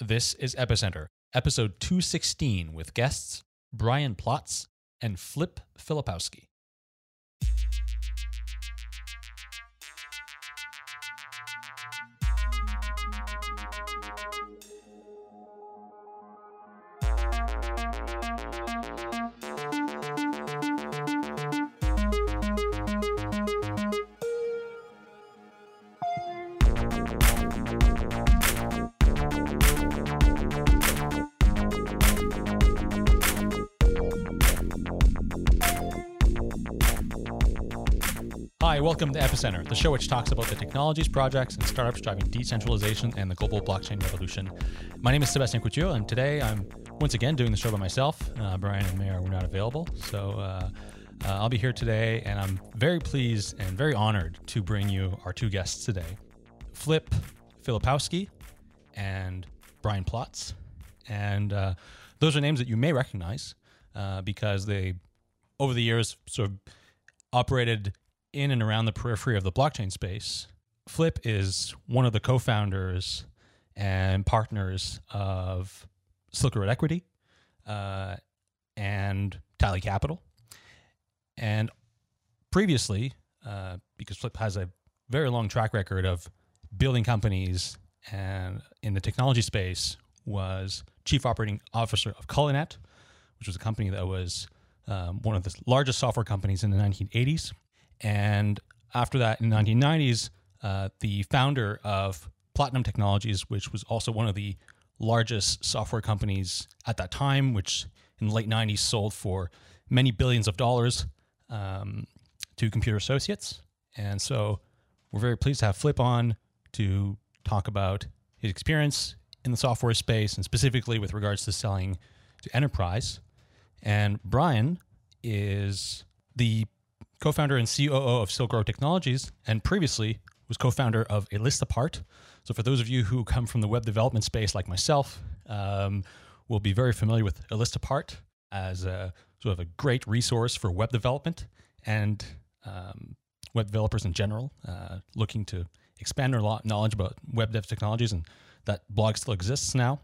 This is Epicenter, episode 216, with guests Brian Platz and Flip Filipowski. Welcome to Epicenter, the show which talks about the technologies, projects, and startups driving decentralization and the global blockchain revolution. My name is Sebastien Couture, and today I'm once again doing the show by myself. Uh, Brian and Meher were not available, so uh, uh, I'll be here today, and I'm very pleased and very honored to bring you our two guests today Flip Filipowski and Brian Platz. And uh, those are names that you may recognize uh, because they, over the years, sort of operated in and around the periphery of the blockchain space. Flip is one of the co founders and partners of Silk Road Equity uh, and Tally Capital. And previously, uh, because Flip has a very long track record of building companies and in the technology space, was chief operating officer of Cullinet, which was a company that was um, one of the largest software companies in the 1980s and after that, in the 1990s, uh, the founder of Platinum Technologies, which was also one of the largest software companies at that time, which in the late 90s sold for many billions of dollars um, to Computer Associates. And so we're very pleased to have Flip on to talk about his experience in the software space and specifically with regards to selling to enterprise. And Brian is the co-founder and COO of Silk Road Technologies, and previously was co-founder of A List Apart. So for those of you who come from the web development space, like myself, um, will be very familiar with A List Apart as a sort of a great resource for web development and um, web developers in general, uh, looking to expand their knowledge about web dev technologies, and that blog still exists now.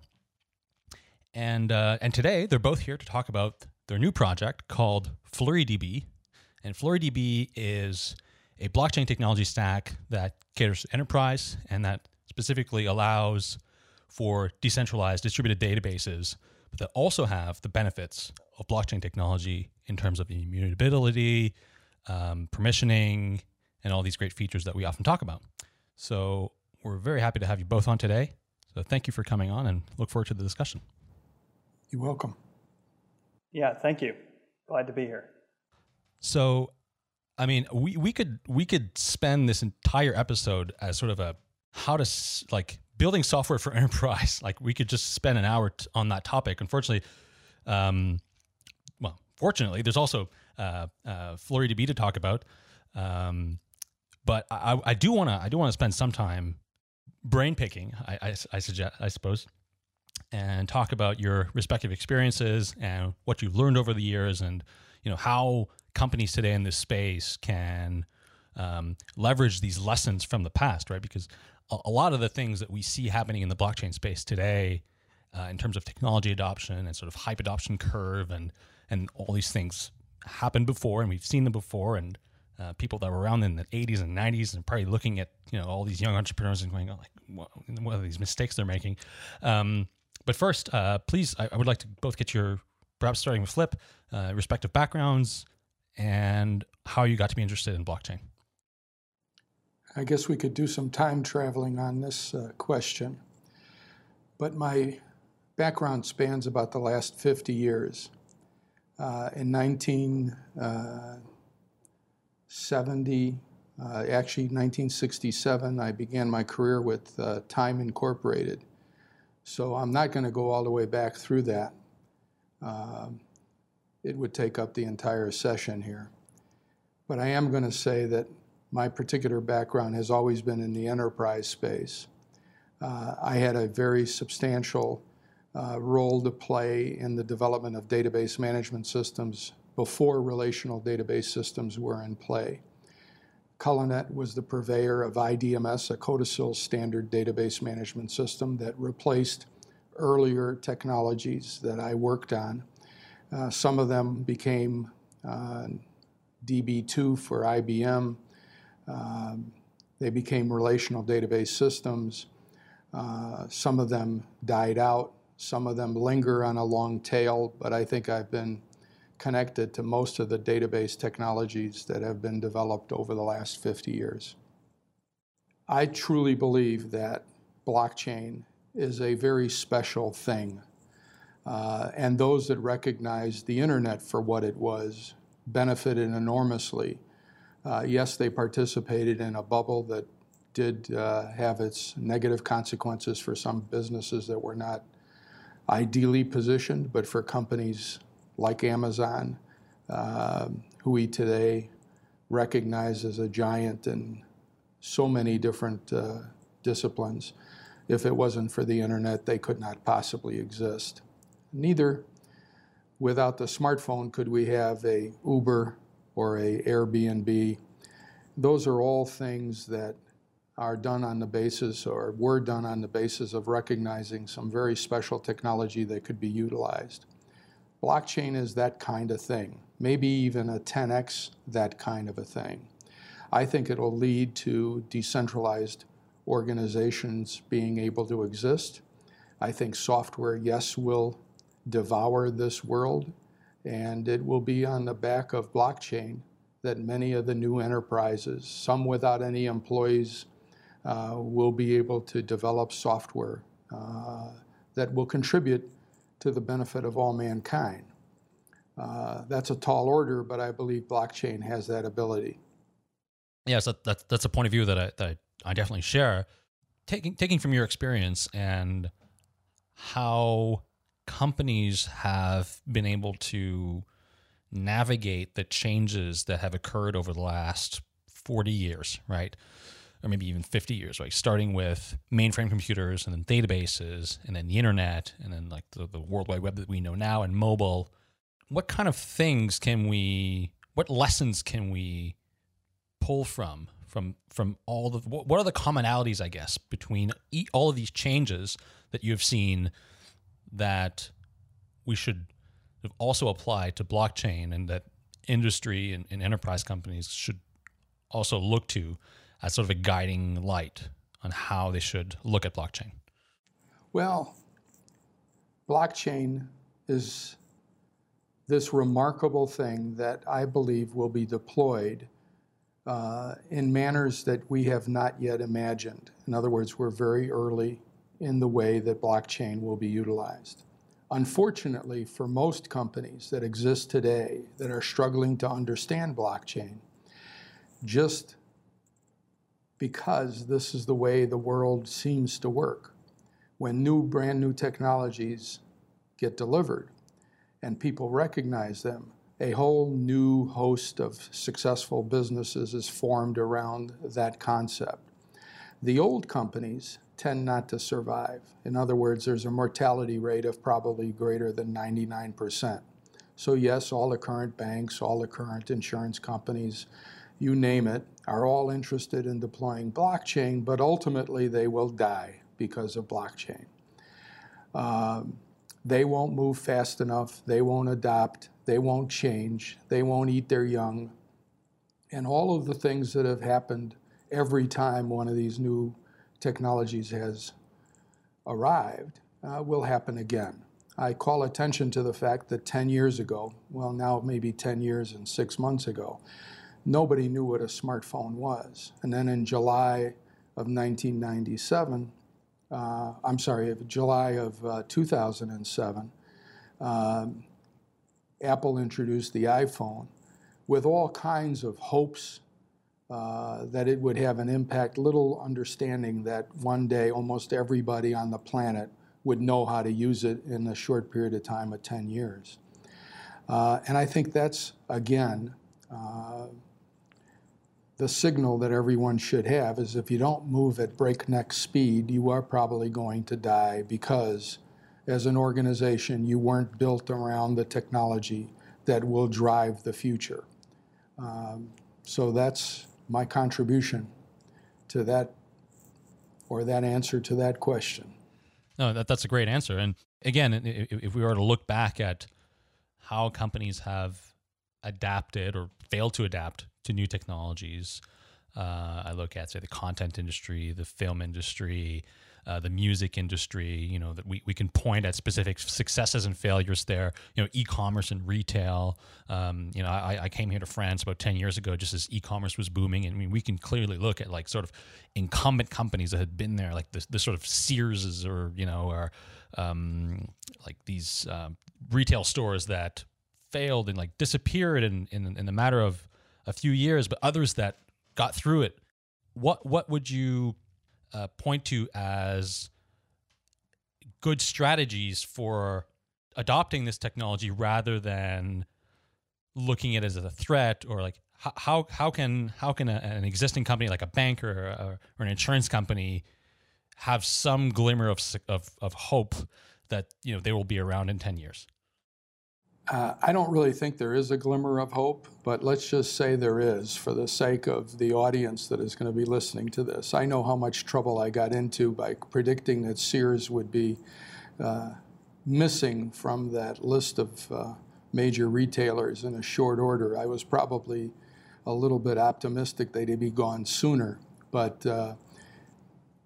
And uh, and today they're both here to talk about their new project called FlureeDB, and FlureeDB is a blockchain technology stack that caters to enterprise and that specifically allows for decentralized distributed databases, but that also have the benefits of blockchain technology in terms of immutability, um, permissioning, and all these great features that we often talk about. So we're very happy to have you both on today. So thank you for coming on and look forward to the discussion. You're welcome. Yeah, thank you. Glad to be here. So, I mean, we we could we could spend this entire episode as sort of a how to like building software for enterprise. Like we could just spend an hour t- on that topic. Unfortunately, um, well, fortunately, there's also uh, uh, FlureeDB to talk about. Um, but I, I do want to I do want to spend some time brain picking. I, I, I suggest I suppose and talk about your respective experiences and what you've learned over the years and you know how companies today in this space can um, leverage these lessons from the past, right? Because a, a, lot of the things that we see happening in the blockchain space today, uh, in terms of technology adoption and sort of hype adoption curve and and all these things happened before, and we've seen them before, and uh, people that were around in the 80s and 90s and probably looking at you know all these young entrepreneurs and going oh, like what, what are these mistakes they're making um, but first uh, please I, I, would like to both get your perhaps starting with flip uh, respective backgrounds and how you got to be interested in blockchain. I guess we could do some time traveling on this uh, question. But my background spans about the last 50 years. Uh, in 1970, uh, uh, actually 1967, I began my career with uh, Time Incorporated. So I'm not going to go all the way back through that. Um, it would take up the entire session here. But I am going to say that my particular background has always been in the enterprise space. Uh, I had a very substantial uh, role to play in the development of database management systems before relational database systems were in play. Cullinet was the purveyor of IDMS, a CODASYL standard database management system that replaced earlier technologies that I worked on. Uh, some of them became uh, DB2 for IBM. Um, they became relational database systems. Uh, some of them died out. Some of them linger on a long tail, but I think I've been connected to most of the database technologies that have been developed over the last 50 years. I truly believe that blockchain is a very special thing. Uh, and those that recognized the internet for what it was benefited enormously. Uh, yes, they participated in a bubble that did uh, have its negative consequences for some businesses that were not ideally positioned, but for companies like Amazon, uh, who we today recognize as a giant in so many different uh, disciplines. If it wasn't for the internet, they could not possibly exist. Neither, without the smartphone, could we have a Uber or a Airbnb. Those are all things that are done on the basis or were done on the basis of recognizing some very special technology that could be utilized. Blockchain is that kind of thing, maybe even a 10x that kind of a thing. I think it'll lead to decentralized organizations being able to exist. I think software, yes, will devour this world, and it will be on the back of blockchain that many of the new enterprises, some without any employees, uh, will be able to develop software uh, that will contribute to the benefit of all mankind. Uh, that's a tall order, but I believe blockchain has that ability. Yes, that, that, that's a point of view that I, that I definitely share. Taking, taking from your experience and how companies have been able to navigate the changes that have occurred over the last 40 years, right? or maybe even 50 years, right? Starting with mainframe computers and then databases and then the internet and then like the, the World Wide Web that we know now and mobile. What kind of things can we, what lessons can we pull from, from, from all the, what are the commonalities, I guess, between all of these changes that you've seen that we should also apply to blockchain and that industry and, and enterprise companies should also look to as sort of a guiding light on how they should look at blockchain? Well, blockchain is this remarkable thing that I believe will be deployed uh, in manners that we have not yet imagined. In other words, we're very early in the way that blockchain will be utilized. Unfortunately, for most companies that exist today that are struggling to understand blockchain, just because this is the way the world seems to work. When new, brand new technologies get delivered and people recognize them, a whole new host of successful businesses is formed around that concept. The old companies tend not to survive. In other words, there's a mortality rate of probably greater than 99%. So, yes, all the current banks, all the current insurance companies, you name it, are all interested in deploying blockchain, but ultimately they will die because of blockchain. Um, they won't move fast enough, they won't adopt, they won't change, they won't eat their young. And all of the things that have happened every time one of these new technologies has arrived uh, will happen again. I call attention to the fact that 10 years ago, well, now maybe 10 years and six months ago, nobody knew what a smartphone was. And then in July of 1997, uh, I'm sorry, July of uh, 2007, um, Apple introduced the iPhone with all kinds of hopes uh, that it would have an impact, little understanding that one day almost everybody on the planet would know how to use it in a short period of time of 10 years. Uh, and I think that's, again, uh, the signal that everyone should have is if you don't move at breakneck speed, you are probably going to die because as an organization, you weren't built around the technology that will drive the future. Um, so that's my contribution to that or that answer to that question. No, that, that's a great answer. And again, if, we were to look back at how companies have adapted or failed to adapt to new technologies, uh, I look at say the content industry, the film industry, uh, the music industry. You know that we, we can point at specific successes and failures there. You know, e-commerce and retail. Um, you know, I, I came here to France about ten years ago, just as e-commerce was booming, and I mean we can clearly look at like sort of incumbent companies that had been there, like the, the sort of Searses or you know, or um, like these um, retail stores that failed and like disappeared in, in in the matter of a few years, but others that got through it. What what would you uh, point to as good strategies for adopting this technology rather than looking at it as a threat or like how how can how can a, an existing company like a bank or, or, or, an insurance company have some glimmer of, of of hope that you know they will be around in 10 years uh, I don't really think there is a glimmer of hope, but let's just say there is for the sake of the audience that is going to be listening to this. I know how much trouble I got into by predicting that Sears would be uh, missing from that list of uh, major retailers in a short order. I was probably a little bit optimistic they'd be gone sooner, but uh,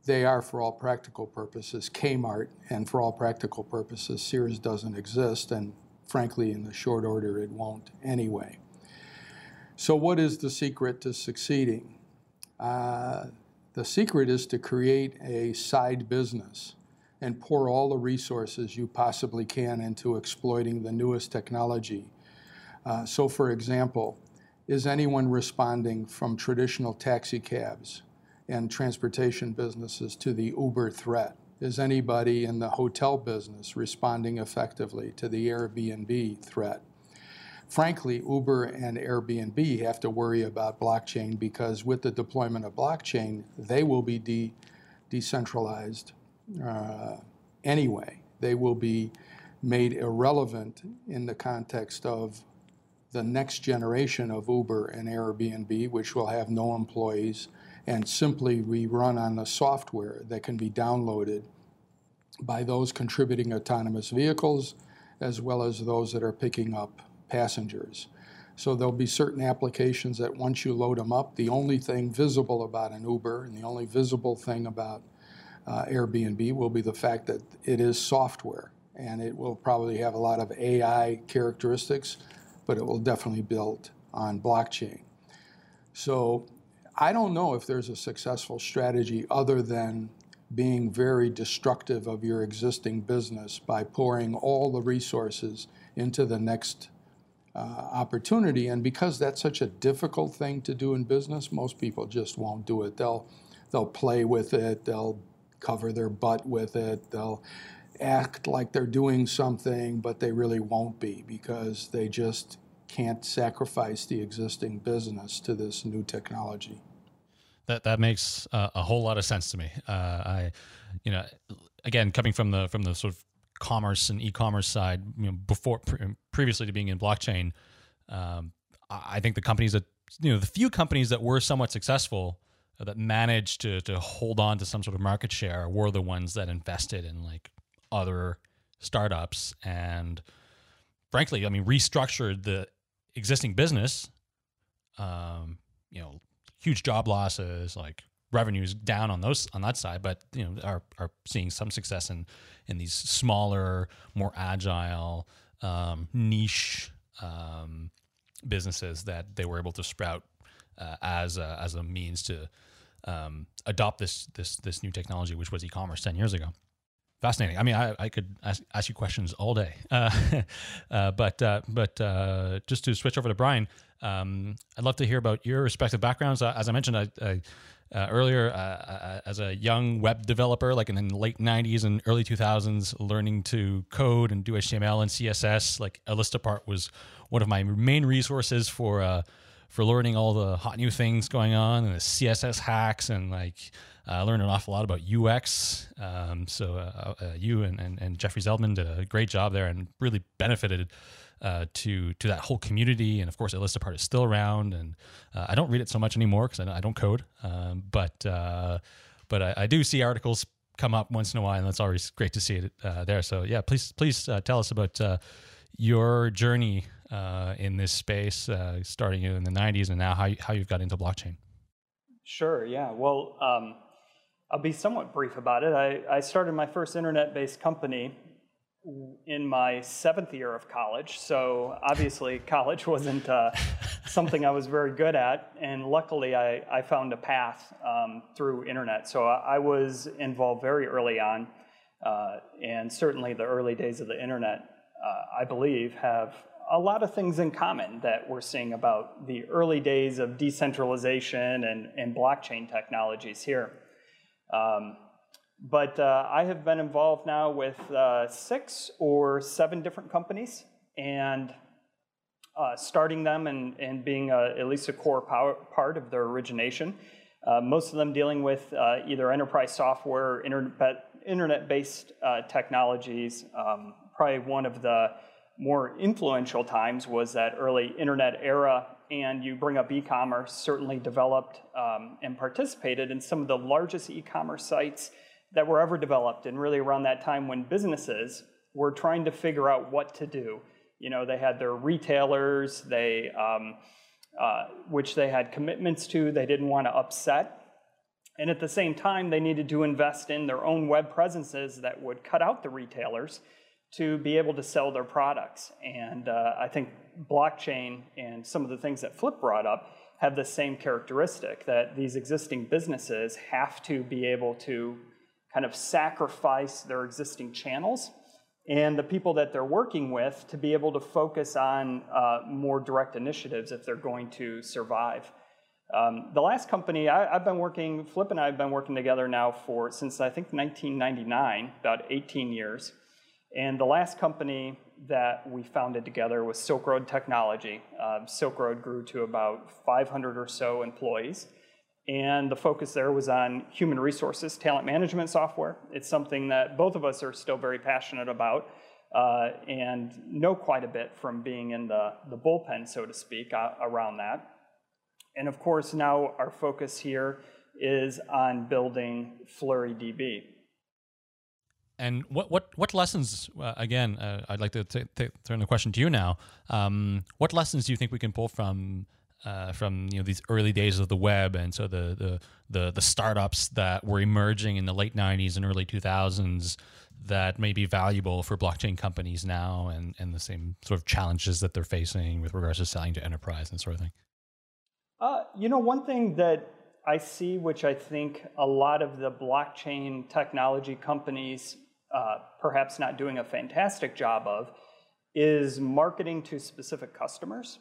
they are, for all practical purposes, Kmart, and for all practical purposes, Sears doesn't exist. And frankly, in the short order, it won't anyway. So, what is the secret to succeeding? Uh, the secret is to create a side business and pour all the resources you possibly can into exploiting the newest technology. Uh, so, for example, is anyone responding from traditional taxi cabs and transportation businesses to the Uber threat? Is anybody in the hotel business responding effectively to the Airbnb threat? Frankly, Uber and Airbnb have to worry about blockchain because with the deployment of blockchain, they will be de- decentralized uh, anyway. They will be made irrelevant in the context of the next generation of Uber and Airbnb, which will have no employees and simply we run on the software that can be downloaded by those contributing autonomous vehicles as well as those that are picking up passengers. So there'll be certain applications that once you load them up, the only thing visible about an Uber and the only visible thing about uh, Airbnb will be the fact that it is software and it will probably have a lot of AI characteristics, but it will definitely be built on blockchain. So I don't know if there's a successful strategy other than being very destructive of your existing business by pouring all the resources into the next uh, opportunity. And because that's such a difficult thing to do in business, most people just won't do it. They'll they'll play with it. They'll cover their butt with it. They'll act like they're doing something, but they really won't be because they just can't sacrifice the existing business to this new technology. That that makes uh, a whole lot of sense to me. Uh, I, you know, again coming from the from the sort of commerce and e-commerce side, you know, before pre- previously to being in blockchain, um, I think the companies that you know the few companies that were somewhat successful uh, that managed to to hold on to some sort of market share were the ones that invested in like other startups and frankly, I mean, restructured the existing business, um, you know, huge job losses, like revenues down on those on that side, but you know are are seeing some success in in these smaller, more agile, um, niche um, businesses that they were able to sprout uh, as a, as a means to um, adopt this this this new technology, which was e-commerce ten years ago fascinating. I mean, I, I could ask, ask you questions all day, uh, uh, but uh, but uh, just to switch over to Brian, um, I'd love to hear about your respective backgrounds. Uh, as I mentioned I, I, uh, earlier, as a young web developer, like in the late '90s and early 2000s, learning to code and do HTML and CSS, like A List Apart was one of my main resources for for learning all the hot new things going on and the CSS hacks and like I uh, learned an awful lot about UX. Um, so uh, uh, you and, and, and, Jeffrey Zeldman did a great job there and really benefited uh, to to that whole community. And of course, A List Apart is still around, and uh, I don't read it so much anymore because I, I, don't code. Um, but uh, but I, I, do see articles come up once in a while, and it's always great to see it uh, there. So yeah, please please uh, tell us about uh, your journey uh, in this space, uh, starting in the '90s, and now how how you've got into blockchain. Sure. Yeah. Well, um, I'll be somewhat brief about it. I, I started my first internet-based company in my seventh year of college. So obviously, college wasn't uh, something I was very good at. And luckily, I, I found a path um, through internet. So I, I, was involved very early on. Uh, and certainly, the early days of the internet, uh, I believe, have a lot of things in common that we're seeing about the early days of decentralization and, and blockchain technologies here. Um, but uh, I have been involved now with uh, six or seven different companies and uh, starting them and, and being a, at least a core power, part of their origination. Uh, most of them dealing with uh, either enterprise software, or internet based uh, technologies. Um, probably one of the more influential times was that early internet era and you bring up e-commerce certainly developed um, and participated in some of the largest e-commerce sites that were ever developed, and really around that time when businesses were trying to figure out what to do. You know, they had their retailers, they, um, uh, which they had commitments to, they didn't want to upset. And at the same time, they needed to invest in their own web presences that would cut out the retailers to be able to sell their products. And uh, I think blockchain and some of the things that Flip brought up have the same characteristic that these existing businesses have to be able to kind of sacrifice their existing channels and the people that they're working with to be able to focus on uh, more direct initiatives if they're going to survive. Um, the last company I, have been working, Flip and I have been working together now for since I think 1999, about 18 years. And the last company that we founded together was Silk Road Technology. Uh, Silk Road grew to about 500 or so employees. And the focus there was on human resources, talent management software. It's something that both of us are still very passionate about uh, and know quite a bit from being in the, the bullpen, so to speak, uh, around that. And of course, now our focus here is on building FlureeDB. And what what what lessons? Uh, again, uh, I'd like to t- t- turn the question to you now. Um, what lessons do you think we can pull from uh, from you know these early days of the web, and so the, the the the startups that were emerging in the late '90s and early 2000s that may be valuable for blockchain companies now, and and the same sort of challenges that they're facing with regards to selling to enterprise and sort of thing. Uh, you know, one thing that I see, which I think a lot of the blockchain technology companies uh, perhaps not doing a fantastic job of, is marketing to specific customers.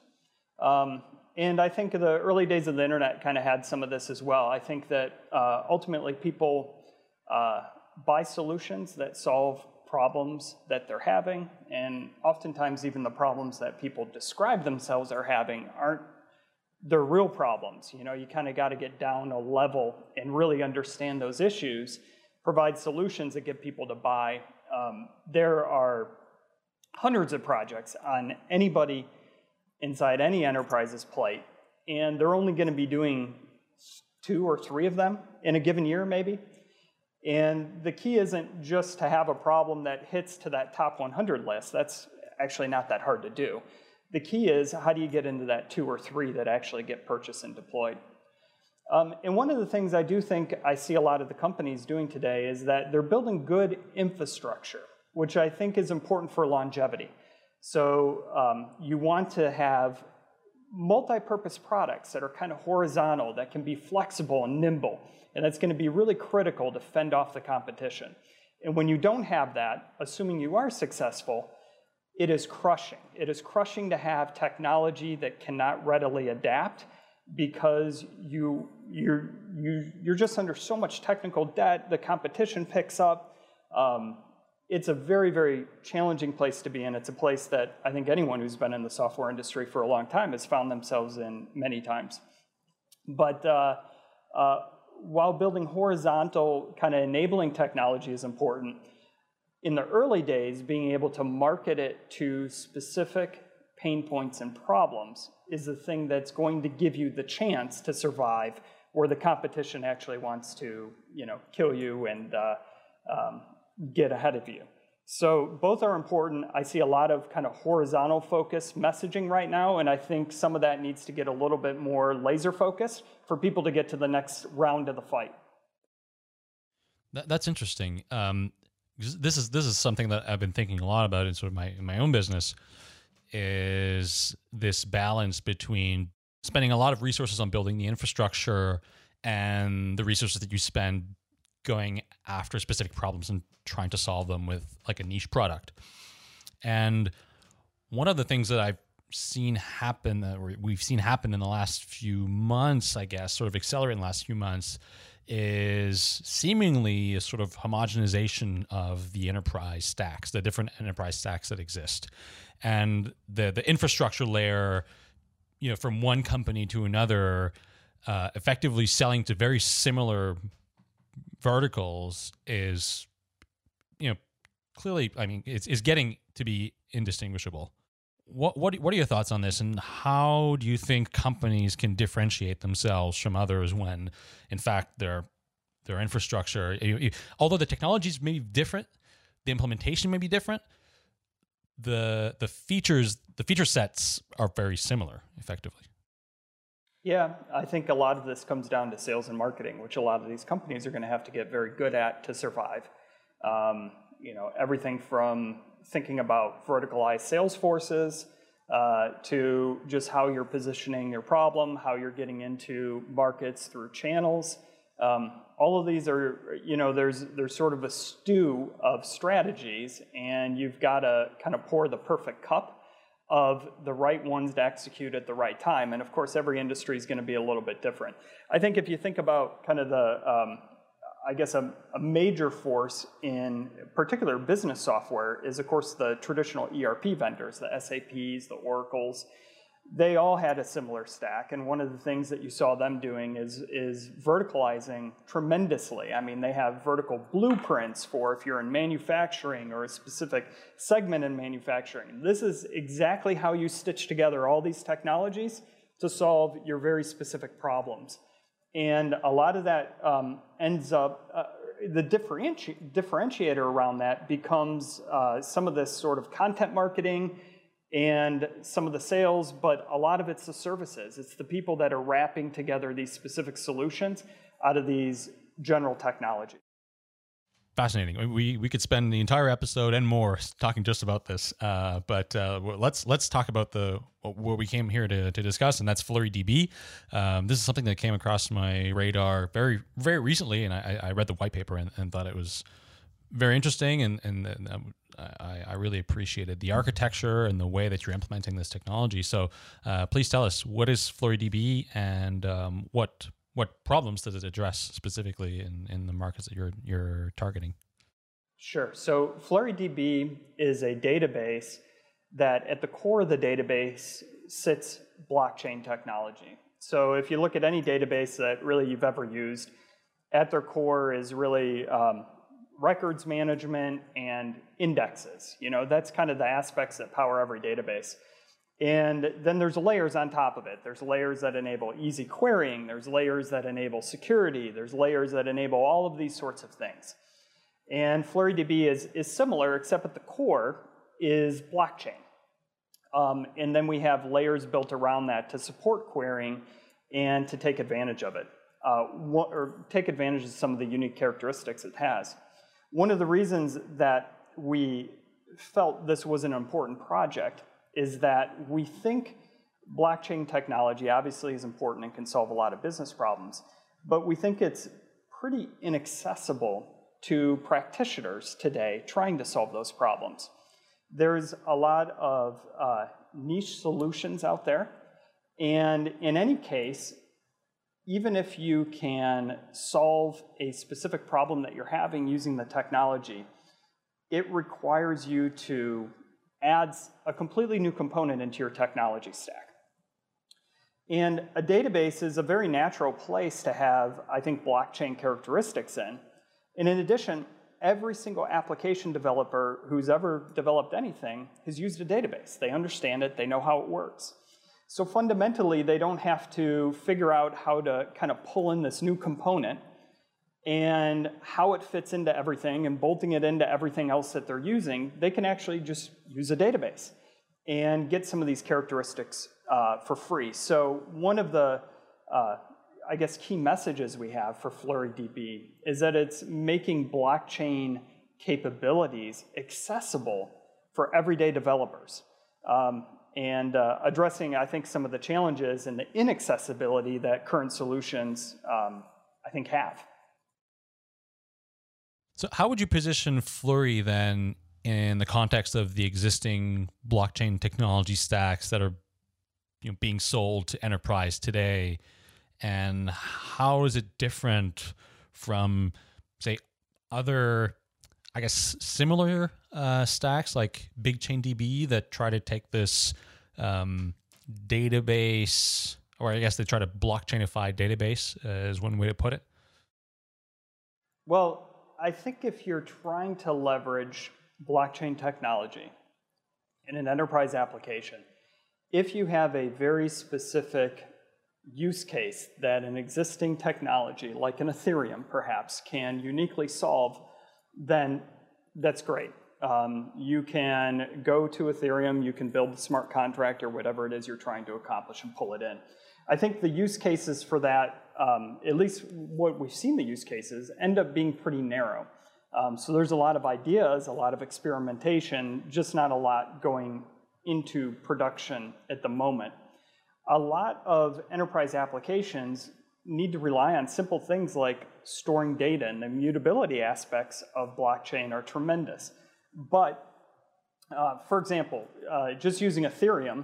Um, and I think the early days of the internet kind of had some of this as well. I think that uh, ultimately people uh, buy solutions that solve problems that they're having, and oftentimes even the problems that people describe themselves are having aren't they're real problems. You know, you kind of got to get down a level and really understand those issues, provide solutions that get people to buy. Um, there are hundreds of projects on anybody inside any enterprise's plate, and they're only going to be doing two or three of them in a given year, maybe. And the key isn't just to have a problem that hits to that top 100 list. That's actually not that hard to do. The key is how do you get into that two or three that actually get purchased and deployed? Um, and one of the things I do think I see a lot of the companies doing today is that they're building good infrastructure, which I think is important for longevity. So um, you want to have multi-purpose products that are kind of horizontal, that can be flexible and nimble, and that's going to be really critical to fend off the competition. And when you don't have that, assuming you are successful, it is crushing. It is crushing to have technology that cannot readily adapt because you, you're, you, you're just under so much technical debt, the competition picks up. Um, it's a very, very challenging place to be in. It's a place that I think anyone who's been in the software industry for a long time has found themselves in many times. But uh, uh, while building horizontal kind of enabling technology is important, in the early days, being able to market it to specific pain points and problems is the thing that's going to give you the chance to survive where the competition actually wants to, you know, kill you and uh, um, get ahead of you. So both are important. I see a lot of kind of horizontal focus messaging right now, and I think some of that needs to get a little bit more laser focused for people to get to the next round of the fight. That, that's interesting. Um, this is this is something that I've been thinking a lot about in sort of my my own business. Is this balance between spending a lot of resources on building the infrastructure and the resources that you spend going after specific problems and trying to solve them with like a niche product. And one of the things that I've seen happen that we've seen happen in the last few months, I guess, sort of accelerate in the last few months, is seemingly a sort of homogenization of the enterprise stacks, the different enterprise stacks that exist, and the the infrastructure layer, you know, from one company to another, uh, effectively selling to very similar verticals is, you know, clearly, I mean, it's, is getting to be indistinguishable. What, what, what are your thoughts on this, and how do you think companies can differentiate themselves from others when, in fact, their their infrastructure, although the technologies may be different, the implementation may be different, the the features the feature sets are very similar, effectively. Yeah, I think a lot of this comes down to sales and marketing, which a lot of these companies are going to have to get very good at to survive. Um, you know, everything from thinking about verticalized sales forces uh, to just how you're positioning your problem, how you're getting into markets through channels. Um, all of these are, you know, there's there's sort of a stew of strategies, and you've got to kind of pour the perfect cup of the right ones to execute at the right time. And of course, every industry is going to be a little bit different. I think if you think about kind of the, um, I guess, a, a, major force in particular business software is, of course, the traditional ERP vendors, the SAPs, the Oracles, they all had a similar stack. And one of the things that you saw them doing is, is verticalizing tremendously. I mean, they have vertical blueprints for if you're in manufacturing or a specific segment in manufacturing. This is exactly how you stitch together all these technologies to solve your very specific problems. And a lot of that um, ends up, uh, the differenti- differentiator around that becomes uh, some of this sort of content marketing and some of the sales, but a lot of it's the services. It's the people that are wrapping together these specific solutions out of these general technologies. Fascinating. We we could spend the entire episode and more talking just about this, uh, but uh, let's let's talk about the what we came here to, to discuss, and that's FlureeDB. Um, this is something that came across my radar very very recently, and I, I read the white paper and, and thought it was very interesting, and and, I, I, really appreciated the architecture and the way that you're implementing this technology. So uh, please tell us what is FlureeDB and um, what what problems does it address specifically in, in the markets that you're you're targeting? Sure. So FlureeDB is a database that at the core of the database sits blockchain technology. So if you look at any database that really you've ever used, at their core is really um, records management and indexes. You know, that's kind of the aspects that power every database. And then there's layers on top of it. There's layers that enable easy querying. There's layers that enable security. There's layers that enable all of these sorts of things. And FlureeDB is, is similar, except at the core is blockchain. Um, and then we have layers built around that to support querying and to take advantage of it, uh, or take advantage of some of the unique characteristics it has. One of the reasons that we felt this was an important project is that we think blockchain technology obviously is important and can solve a lot of business problems, but we think it's pretty inaccessible to practitioners today trying to solve those problems. There's a lot of uh, niche solutions out there, and in any case, even if you can solve a specific problem that you're having using the technology, it requires you to add a completely new component into your technology stack. And a database is a very natural place to have, I think, blockchain characteristics in. And in addition, every single application developer who's ever developed anything has used a database. They understand it, they know how it works. So fundamentally, they don't have to figure out how to kind of pull in this new component. And how it fits into everything and bolting it into everything else that they're using, they can actually just use a database and get some of these characteristics uh, for free. So one of the, uh, I guess, key messages we have for FlureeDB is that it's making blockchain capabilities accessible for everyday developers. Um, and uh, addressing, I think, some of the challenges and the inaccessibility that current solutions, um, I think, have. So, how would you position Fluree then in the context of the existing blockchain technology stacks that are you know, being sold to enterprise today? And how is it different from, say, other, I guess, similar uh, stacks like BigchainDB that try to take this um, database, or I guess they try to blockchainify database, uh, is one way to put it? Well, I think if you're trying to leverage blockchain technology in an enterprise application, if you have a very specific use case that an existing technology, like an Ethereum perhaps, can uniquely solve, then that's great. Um, you can go to Ethereum, you can build the smart contract or whatever it is you're trying to accomplish and pull it in. I think the use cases for that, um, at least what we've seen the use cases, end up being pretty narrow. Um, so there's a lot of ideas, a lot of experimentation, just not a lot going into production at the moment. A lot of enterprise applications need to rely on simple things like storing data, and the mutability aspects of blockchain are tremendous. But, uh, for example, uh, just using Ethereum,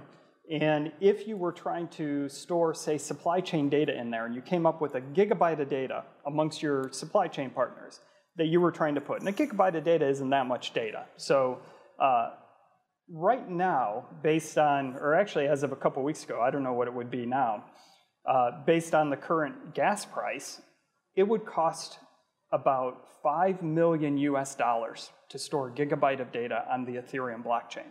and if you were trying to store, say, supply chain data in there, and you came up with a gigabyte of data amongst your supply chain partners that you were trying to put, and a gigabyte of data isn't that much data. So, uh, right now, based on, or actually as of a couple weeks ago, I don't know what it would be now, uh, based on the current gas price, it would cost about 5 million US dollars to store a gigabyte of data on the Ethereum blockchain.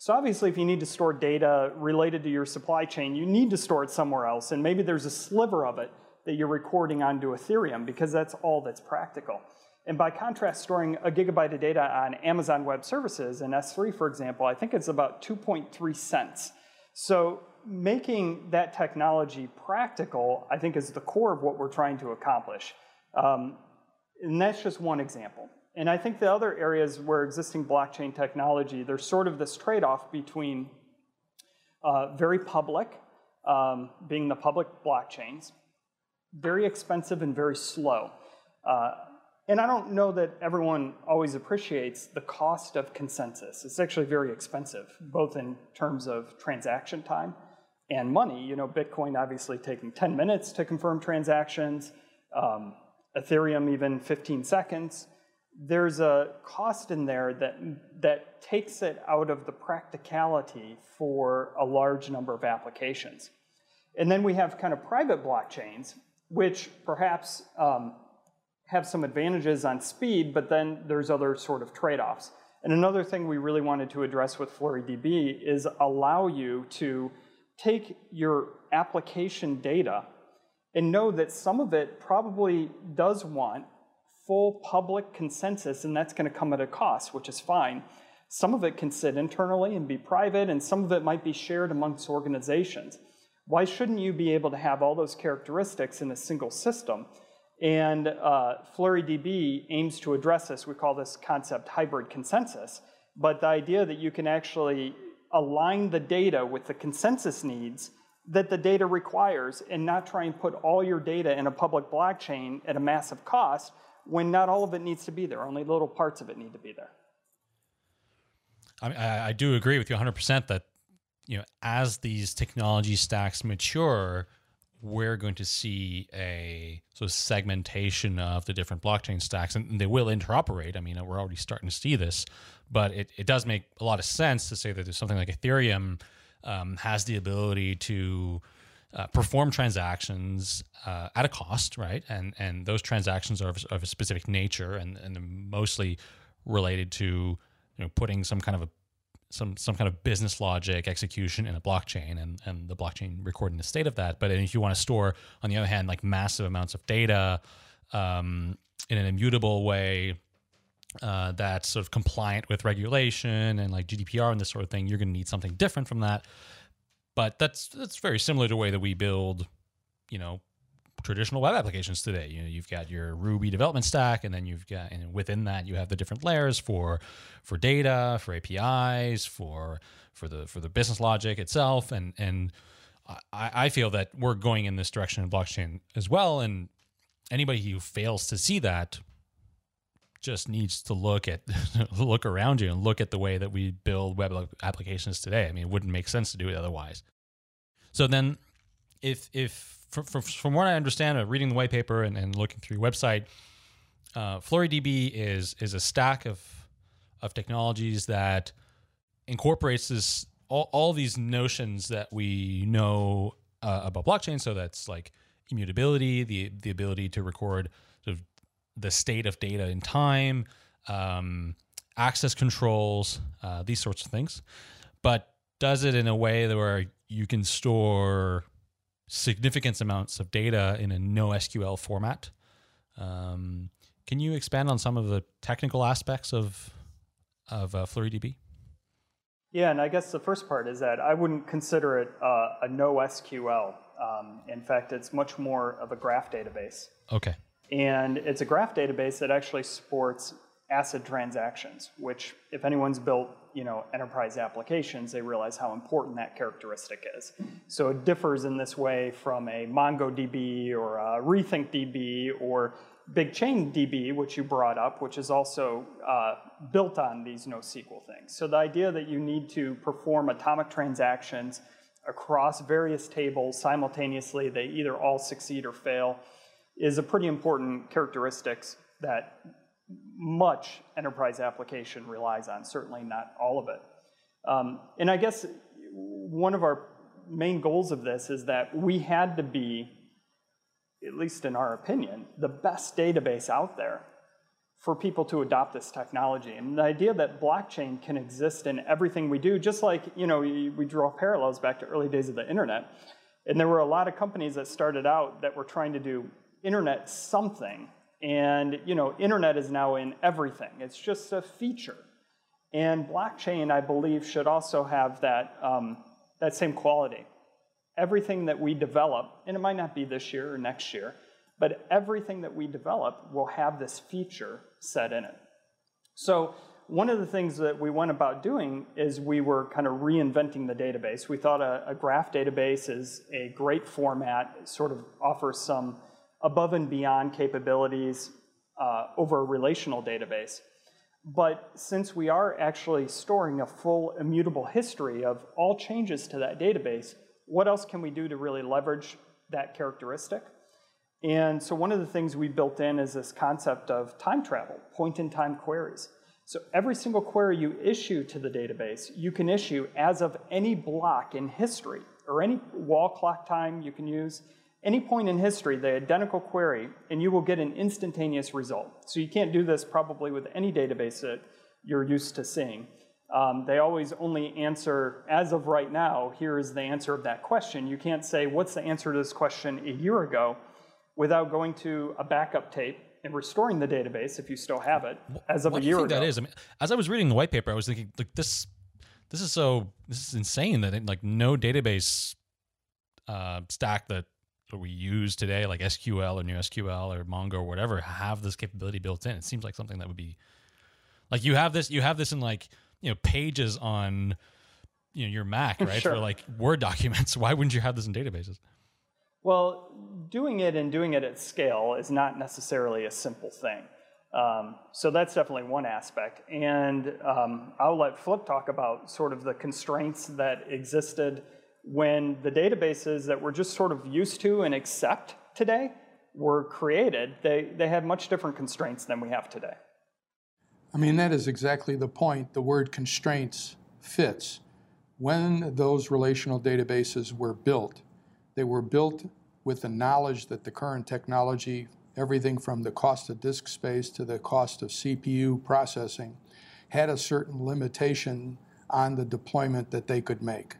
So obviously, if you need to store data related to your supply chain, you need to store it somewhere else, and maybe there's a sliver of it that you're recording onto Ethereum because that's all that's practical. And by contrast, storing a gigabyte of data on Amazon Web Services and S3, for example, I think it's about 2.3 cents. So making that technology practical, I think, is the core of what we're trying to accomplish. Um, and that's just one example. And I think the other areas where existing blockchain technology, there's sort of this trade off between uh, very public, um, being the public blockchains, very expensive and very slow. Uh, and I don't know that everyone always appreciates the cost of consensus. It's actually very expensive, both in terms of transaction time and money. You know, Bitcoin obviously taking 10 minutes to confirm transactions, um, Ethereum even 15 seconds there's a cost in there that, that takes it out of the practicality for a large number of applications. And then we have kind of private blockchains, which perhaps um, have some advantages on speed, but then there's other sort of trade offs. And another thing we really wanted to address with FlureeDB is allow you to take your application data and know that some of it probably does want full public consensus, and that's going to come at a cost, which is fine. Some of it can sit internally and be private, and some of it might be shared amongst organizations. Why shouldn't you be able to have all those characteristics in a single system? And uh, FlureeDB aims to address this. We call this concept hybrid consensus. But the idea that you can actually align the data with the consensus needs that the data requires and not try and put all your data in a public blockchain at a massive cost when not all of it needs to be there. Only little parts of it need to be there. I, mean, I, I do agree with you 100% that you know as these technology stacks mature, we're going to see a sort of segmentation of the different blockchain stacks, and they will interoperate. I mean, we're already starting to see this, but it, it does make a lot of sense to say that there's something like Ethereum um, has the ability to uh, perform transactions uh, at a cost, right? And and those transactions are of, of, a specific nature and and mostly related to you know putting some kind of a some some kind of business logic execution in a blockchain and and the blockchain recording the state of that. But if you want to store, on the other hand, like massive amounts of data. um, in an immutable way uh, that's sort of compliant with regulation and like GDPR and this sort of thing, you're going to need something different from that. But that's that's very similar to the way that we build, you know, traditional web applications today. You know, you've got your Ruby development stack, and then you've got, and within that, you have the different layers for for data, for APIs, for for the for the business logic itself, and and I, I feel that we're going in this direction in blockchain as well. And anybody who fails to see that just needs to look at look around you and look at the way that we build web applications today. I mean, it wouldn't make sense to do it otherwise. So then, if if from, from, what I understand, of reading the white paper and, and looking through your website, uh, FlureeDB is is a stack of of technologies that incorporates this all, all these notions that we know uh, about blockchain. So that's like immutability, the the ability to record the state of data in time, um, access controls, uh, these sorts of things, but does it in a way that where you can store significant amounts of data in a NoSQL format. Um, can you expand on some of the technical aspects of of uh, FlureeDB? Yeah, and I guess the first part is that I wouldn't consider it uh, a NoSQL. Um, in fact, it's much more of a graph database. Okay. And it's a graph database that actually supports ACID transactions, which if anyone's built you know, enterprise applications, they realize how important that characteristic is. So it differs in this way from a MongoDB or a RethinkDB or BigChain DB, which you brought up, which is also uh, built on these NoSQL things. So the idea that you need to perform atomic transactions across various tables simultaneously, they either all succeed or fail, is a pretty important characteristics that much enterprise application relies on, certainly not all of it. Um, and I guess one of our main goals of this is that we had to be, at least in our opinion, the best database out there for people to adopt this technology. And the idea that blockchain can exist in everything we do, just like, you know, we, draw parallels back to early days of the internet. And there were a lot of companies that started out that were trying to do internet something and you know, internet is now in everything. It's just a feature. And blockchain, I believe, should also have that, um, that same quality. Everything that we develop, and it might not be this year or next year, but everything that we develop will have this feature set in it. So one of the things that we went about doing is we were kind of reinventing the database. We thought a, a graph database is a great format, sort of offers some above and beyond capabilities uh, over a relational database. But since we are actually storing a full immutable history of all changes to that database, what else can we do to really leverage that characteristic? And so one of the things we built in is this concept of time travel, point-in-time queries. So every single query you issue to the database, you can issue as of any block in history, or any wall clock time you can use, any point in history, the identical query, and you will get an instantaneous result. So you can't do this probably with any database that you're used to seeing. Um, they always only answer, as of right now, here is the answer of that question. You can't say, what's the answer to this question a year ago, without going to a backup tape and restoring the database, if you still have it, as of what a year do you think ago. That is? I mean, as I was reading the white paper, I was thinking, like this, this is so, this is insane that it, like no database uh, stack that that we use today, like SQL or NoSQL or Mongo or whatever, have this capability built in. It seems like something that would be like you have this you have this in like you know pages on you know your Mac, right? Sure. For like Word documents. Why wouldn't you have this in databases? Well, doing it and doing it at scale is not necessarily a simple thing. Um, so that's definitely one aspect. And um, I'll let Flip talk about sort of the constraints that existed when the databases that we're just sort of used to and accept today were created, they, they had much different constraints than we have today. I mean, that is exactly the point. The word constraints fits. When those relational databases were built, they were built with the knowledge that the current technology, everything from the cost of disk space to the cost of CPU processing, had a certain limitation on the deployment that they could make.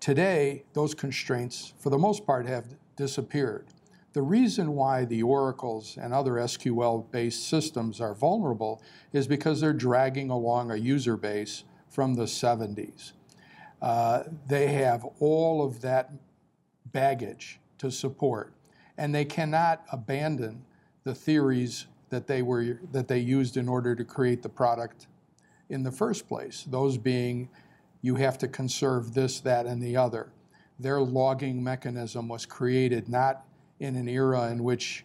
Today, those constraints, for the most part, have disappeared. The reason why the Oracles and other SQL based systems are vulnerable is because they're dragging along a user base from the 70s. Uh, they have all of that baggage to support, and they cannot abandon the theories that they were that they used in order to create the product in the first place. Those being, you have to conserve this, that, and the other. Their logging mechanism was created not in an era in which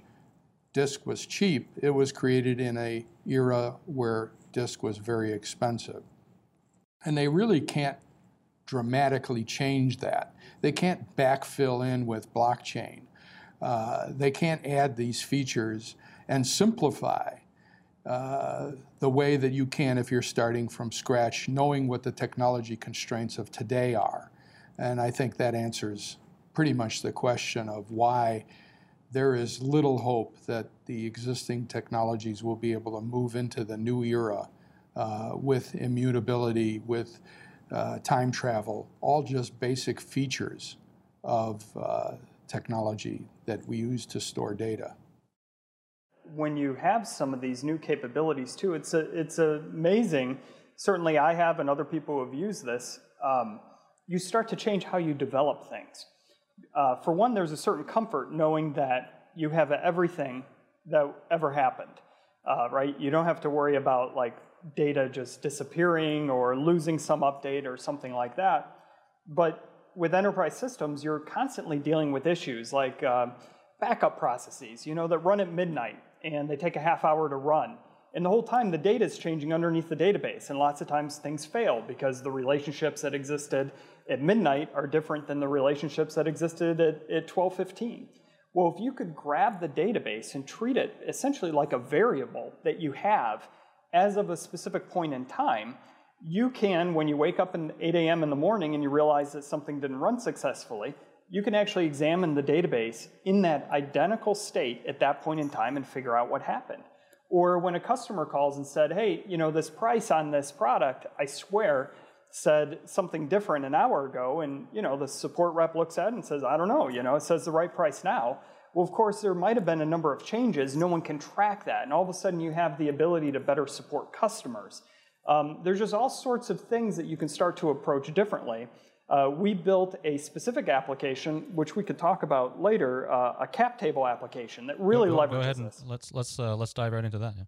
disk was cheap. It was created in a era where disk was very expensive. And they really can't dramatically change that. They can't backfill in with blockchain. Uh, they can't add these features and simplify uh, the way that you can if you're starting from scratch, knowing what the technology constraints of today are. And I think that answers pretty much the question of why there is little hope that the existing technologies will be able to move into the new era uh, with immutability, with uh, time travel, all just basic features of uh, technology that we use to store data. When you have some of these new capabilities too, it's, a, it's amazing. Certainly I have and other people have used this. Um, you start to change how you develop things. Uh, for one, there's a certain comfort knowing that you have everything that ever happened, uh, right? You don't have to worry about like data just disappearing or losing some update or something like that. But with enterprise systems, you're constantly dealing with issues like uh, backup processes, you know, that run at midnight and they take a half hour to run. And the whole time the data is changing underneath the database. And lots of times things fail because the relationships that existed at midnight are different than the relationships that existed at, at 1215. Well, if you could grab the database and treat it essentially like a variable that you have as of a specific point in time, you can, when you wake up at 8 a.m. in the morning and you realize that something didn't run successfully, you can actually examine the database in that identical state at that point in time and figure out what happened. Or when a customer calls and said, hey, you know, this price on this product, I swear, said something different an hour ago, and you know, the support rep looks at it and says, I don't know, you know, it says the right price now. Well, of course, there might have been a number of changes. No one can track that. And all of a sudden, you have the ability to better support customers. Um, there's just all sorts of things that you can start to approach differently. Uh, we built a specific application, which we could talk about later, uh, a cap table application that really go, leverages go ahead and this. Let's let's uh, let's dive right into that. Yeah.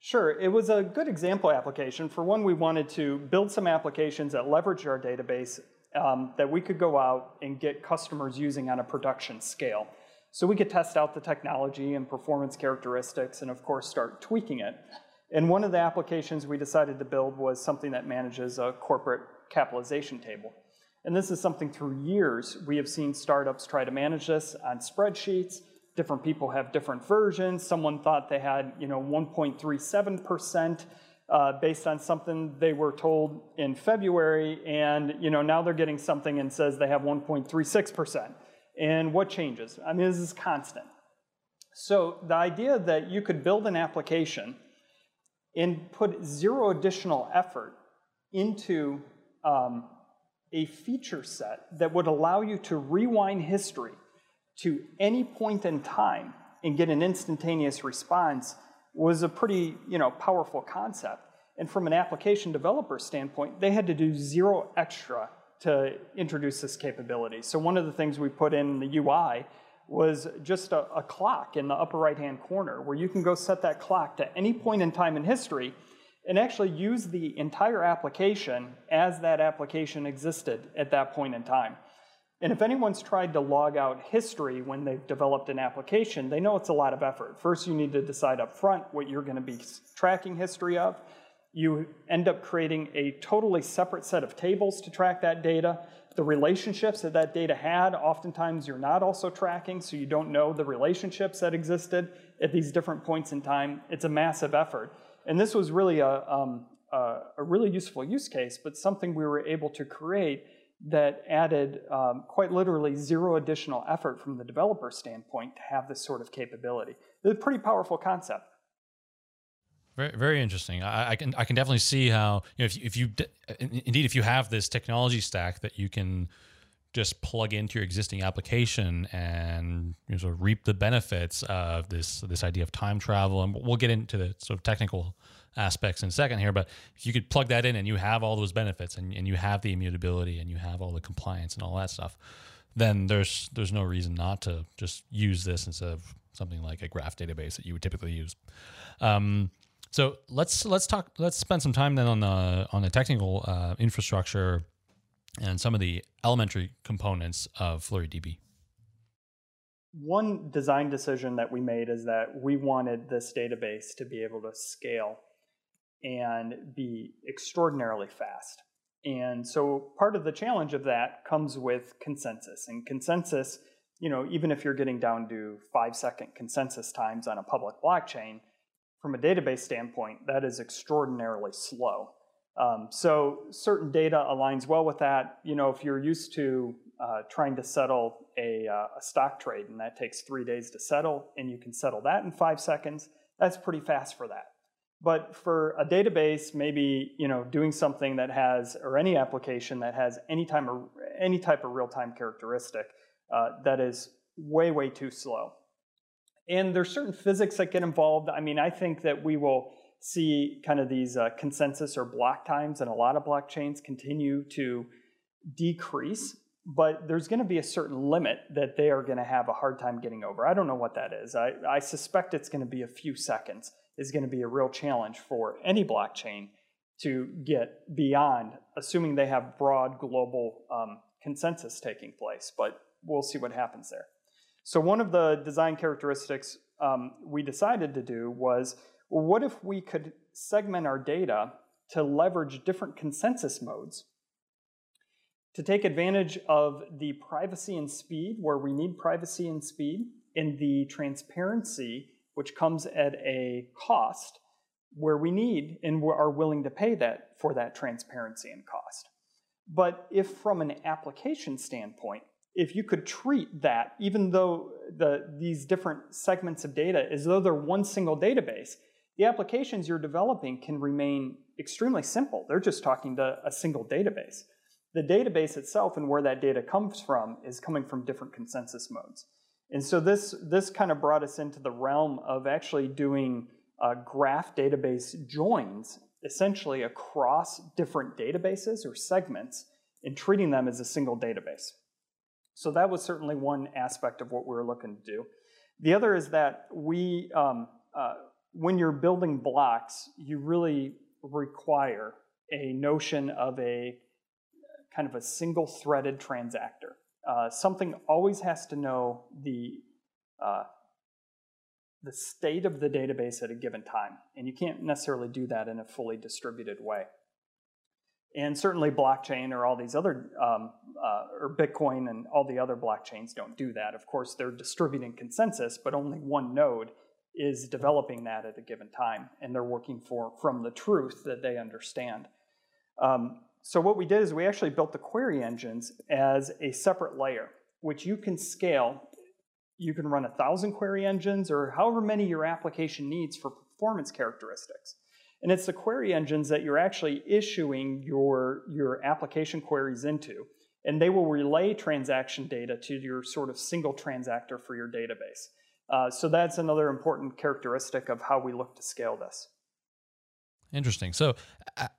Sure, it was a good example application. For one, we wanted to build some applications that leverage our database um, that we could go out and get customers using on a production scale. So we could test out the technology and performance characteristics and of course start tweaking it. And one of the applications we decided to build was something that manages a corporate capitalization table. And this is something through years we have seen startups try to manage this on spreadsheets. Different people have different versions. Someone thought they had, you know, 1.37% uh, based on something they were told in February, and you know now they're getting something and says they have 1.36%. And what changes? I mean, this is constant. So the idea that you could build an application and put zero additional effort into um, a feature set that would allow you to rewind history to any point in time and get an instantaneous response was a pretty you know, powerful concept. And from an application developer standpoint, they had to do zero extra to introduce this capability. So one of the things we put in the UI was just a, a clock in the upper right-hand corner where you can go set that clock to any point in time in history and actually use the entire application as that application existed at that point in time. And if anyone's tried to log out history when they've developed an application, they know it's a lot of effort. First, you need to decide up front what you're going to be tracking history of you end up creating a totally separate set of tables to track that data. The relationships that that data had, oftentimes you're not also tracking, so you don't know the relationships that existed at these different points in time. It's a massive effort. And this was really a, um, a, a really useful use case, but something we were able to create that added um, quite literally zero additional effort from the developer standpoint to have this sort of capability. It's a pretty powerful concept. Very, very interesting. I, I, can I can definitely see how you know if if you indeed if you have this technology stack that you can just plug into your existing application and you know, sort of reap the benefits of this this idea of time travel. And we'll get into the sort of technical aspects in a second here. But if you could plug that in and you have all those benefits and, and you have the immutability and you have all the compliance and all that stuff, then there's there's no reason not to just use this instead of something like a graph database that you would typically use. Um, so let's let's talk. Let's spend some time then on the on the technical uh, infrastructure and some of the elementary components of FlureeDB. One design decision that we made is that we wanted this database to be able to scale and be extraordinarily fast. And so part of the challenge of that comes with consensus. And consensus, you know, even if you're getting down to five second consensus times on a public blockchain, from a database standpoint, that is extraordinarily slow. Um, so certain data aligns well with that. You know, if you're used to uh, trying to settle a, uh, a, stock trade and that takes three days to settle, and you can settle that in five seconds, that's pretty fast for that. But for a database, maybe you know doing something that has, or any application that has any time or any type of real-time characteristic, uh, that is way way too slow. And there's certain physics that get involved. I mean, I think that we will see kind of these uh, consensus or block times and a lot of blockchains continue to decrease, but there's going to be a certain limit that they are going to have a hard time getting over. I don't know what that is. I, I suspect it's going to be a few seconds is going to be a real challenge for any blockchain to get beyond, assuming they have broad global um, consensus taking place. But we'll see what happens there. So one of the design characteristics um, we decided to do was, what if we could segment our data to leverage different consensus modes to take advantage of the privacy and speed, where we need privacy and speed, and the transparency which comes at a cost where we need and are willing to pay that for that transparency and cost. But if from an application standpoint, if you could treat that, even though the, these different segments of data as though they're one single database, the applications you're developing can remain extremely simple. They're just talking to a single database. The database itself and where that data comes from is coming from different consensus modes. And so this, this kind of brought us into the realm of actually doing uh, graph database joins, essentially across different databases or segments, and treating them as a single database. So that was certainly one aspect of what we were looking to do. The other is that we, um, uh, when you're building blocks, you really require a notion of a kind of a single threaded transactor. Uh, something always has to know the uh, the state of the database at a given time, and you can't necessarily do that in a fully distributed way. And certainly, blockchain or all these other um, uh, or Bitcoin and all the other blockchains don't do that. Of course, they're distributing consensus, but only one node is developing that at a given time, and they're working for from the truth that they understand. Um, so what we did is we actually built the query engines as a separate layer, which you can scale. You can run a thousand query engines or however many your application needs for performance characteristics. And it's the query engines that you're actually issuing your, your application queries into. And they will relay transaction data to your sort of single transactor for your database. Uh, so that's another important characteristic of how we look to scale this. Interesting. So,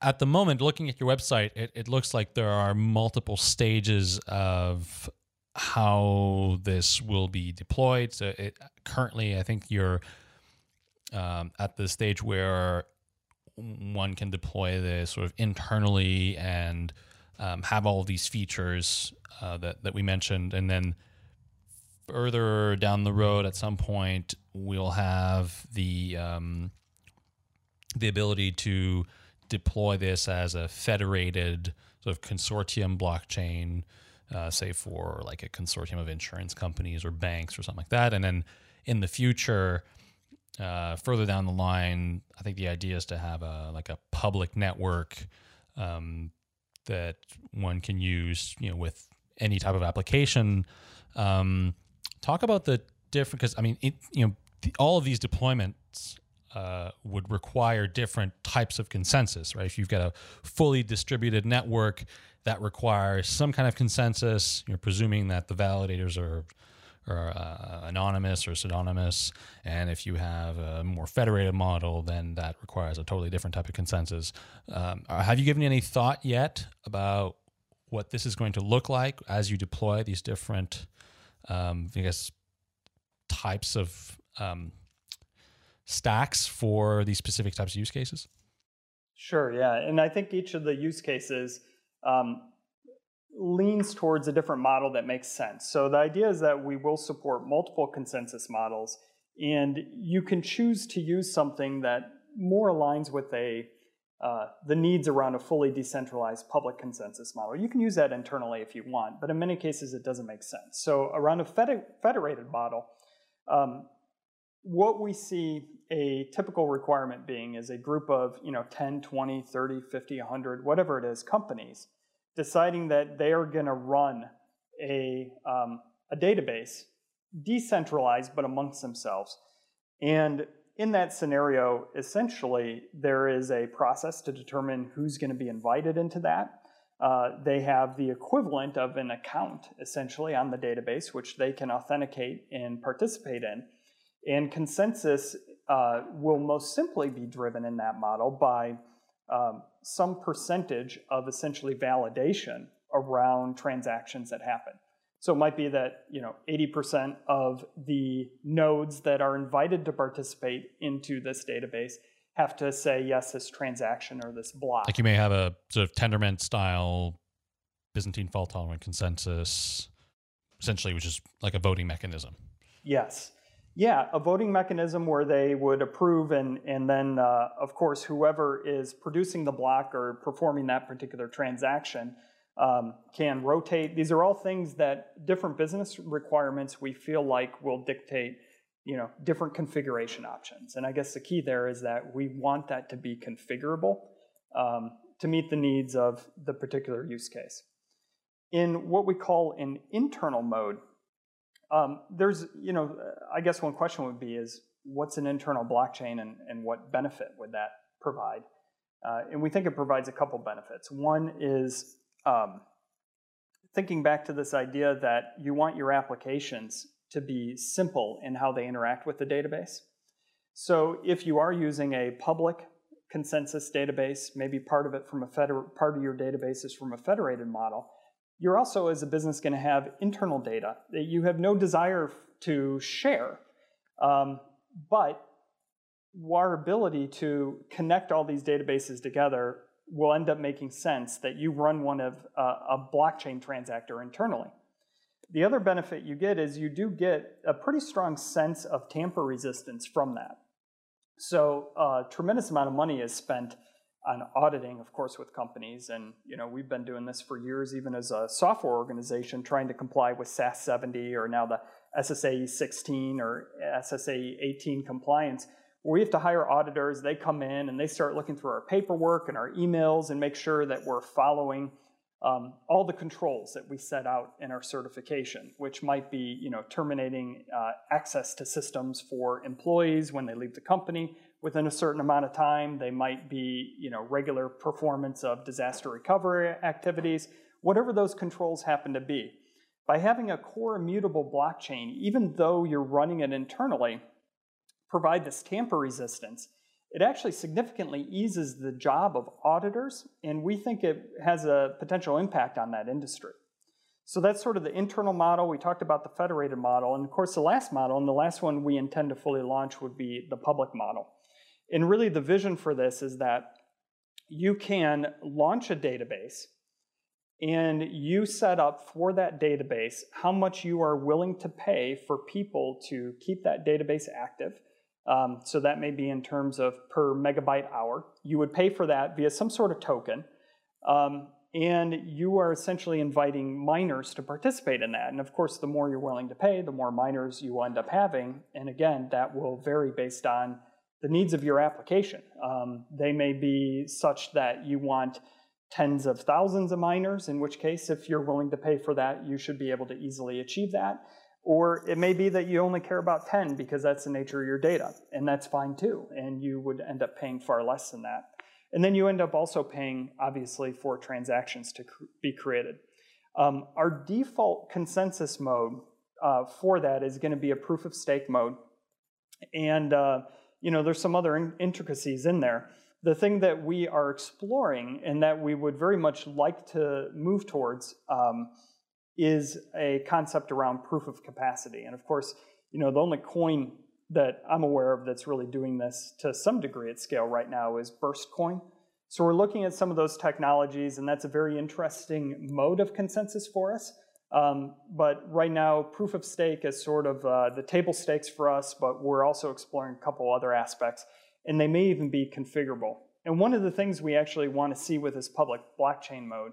at the moment, looking at your website, it, it looks like there are multiple stages of how this will be deployed. So, it, currently, I think you're um, at the stage where one can deploy this sort of internally and um, have all of these features uh, that that we mentioned, and then further down the road, at some point, we'll have the um, the ability to deploy this as a federated sort of consortium blockchain, uh, say for like a consortium of insurance companies or banks or something like that. And then in the future, uh, further down the line, I think the idea is to have a like a public network um, that one can use, you know, with any type of application. Um, talk about the different because I mean, it, you know, the, all of these deployments uh, would require different types of consensus, right? If you've got a fully distributed network that requires some kind of consensus, you're presuming that the validators are or uh, anonymous or pseudonymous. And if you have a more federated model, then that requires a totally different type of consensus. Um, uh, have you given any thought yet about what this is going to look like as you deploy these different, um, I guess, types of um, stacks for these specific types of use cases? Sure, yeah. And I think each of the use cases um, leans towards a different model that makes sense. So the idea is that we will support multiple consensus models, and you can choose to use something that more aligns with a uh, the needs around a fully decentralized public consensus model. You can use that internally if you want, but in many cases it doesn't make sense. So around a federated model, um, what we see a typical requirement being is a group of you know 10, 20, 30, 50, 100, whatever it is, companies deciding that they are going to run a, um, a database, decentralized but amongst themselves. And in that scenario, essentially, there is a process to determine who's going to be invited into that. Uh, they have the equivalent of an account, essentially, on the database, which they can authenticate and participate in. And consensus uh, will most simply be driven in that model by um, some percentage of essentially validation around transactions that happen. So it might be that you know 80% of the nodes that are invited to participate into this database have to say yes, this transaction or this block. Like you may have a sort of Tendermint style Byzantine fault tolerant consensus, essentially, which is like a voting mechanism. Yes. Yeah, a voting mechanism where they would approve, and, and then, uh, of course, whoever is producing the block or performing that particular transaction um, can rotate. These are all things that different business requirements we feel like will dictate you know, different configuration options. And I guess the key there is that we want that to be configurable um, to meet the needs of the particular use case. In what we call an internal mode, um, there's, you know, I guess one question would be is what's an internal blockchain and, and what benefit would that provide? Uh, and we think it provides a couple benefits. One is um, thinking back to this idea that you want your applications to be simple in how they interact with the database. So if you are using a public consensus database, maybe part of it from a feder- part of your database is from a federated model, you're also, as a business, going to have internal data that you have no desire to share. Um, but our ability to connect all these databases together will end up making sense that you run one of uh, a blockchain transactor internally. The other benefit you get is you do get a pretty strong sense of tamper resistance from that. So a uh, tremendous amount of money is spent on auditing, of course, with companies. And you know, we've been doing this for years, even as a software organization, trying to comply with SAS 70 or now the SSA 16 or SSA 18 compliance. We have to hire auditors. They come in and they start looking through our paperwork and our emails and make sure that we're following um, all the controls that we set out in our certification, which might be, you know, terminating uh, access to systems for employees when they leave the company, within a certain amount of time. They might be, you know, regular performance of disaster recovery activities, whatever those controls happen to be. By having a core immutable blockchain, even though you're running it internally, provide this tamper resistance, it actually significantly eases the job of auditors, and we think it has a potential impact on that industry. So that's sort of the internal model. We talked about the federated model, and of course, the last model, and the last one we intend to fully launch would be the public model. And really, the vision for this is that you can launch a database and you set up for that database how much you are willing to pay for people to keep that database active. Um, so that may be in terms of per megabyte hour. You would pay for that via some sort of token. Um, and you are essentially inviting miners to participate in that. And of course, the more you're willing to pay, the more miners you end up having. And again, that will vary based on the needs of your application. Um, they may be such that you want tens of thousands of miners, in which case, if you're willing to pay for that, you should be able to easily achieve that. Or it may be that you only care about 10 because that's the nature of your data, and that's fine too. And you would end up paying far less than that. And then you end up also paying, obviously, for transactions to cr- be created. Um, our default consensus mode uh, for that is going to be a proof of stake mode. And uh, you know, there's some other in- intricacies in there. The thing that we are exploring and that we would very much like to move towards um, is a concept around proof of capacity. And of course, you know, the only coin that I'm aware of that's really doing this to some degree at scale right now is Burst Coin. So we're looking at some of those technologies, and that's a very interesting mode of consensus for us. Um, but right now, proof of stake is sort of uh, the table stakes for us, but we're also exploring a couple other aspects, and they may even be configurable. And one of the things we actually want to see with this public blockchain mode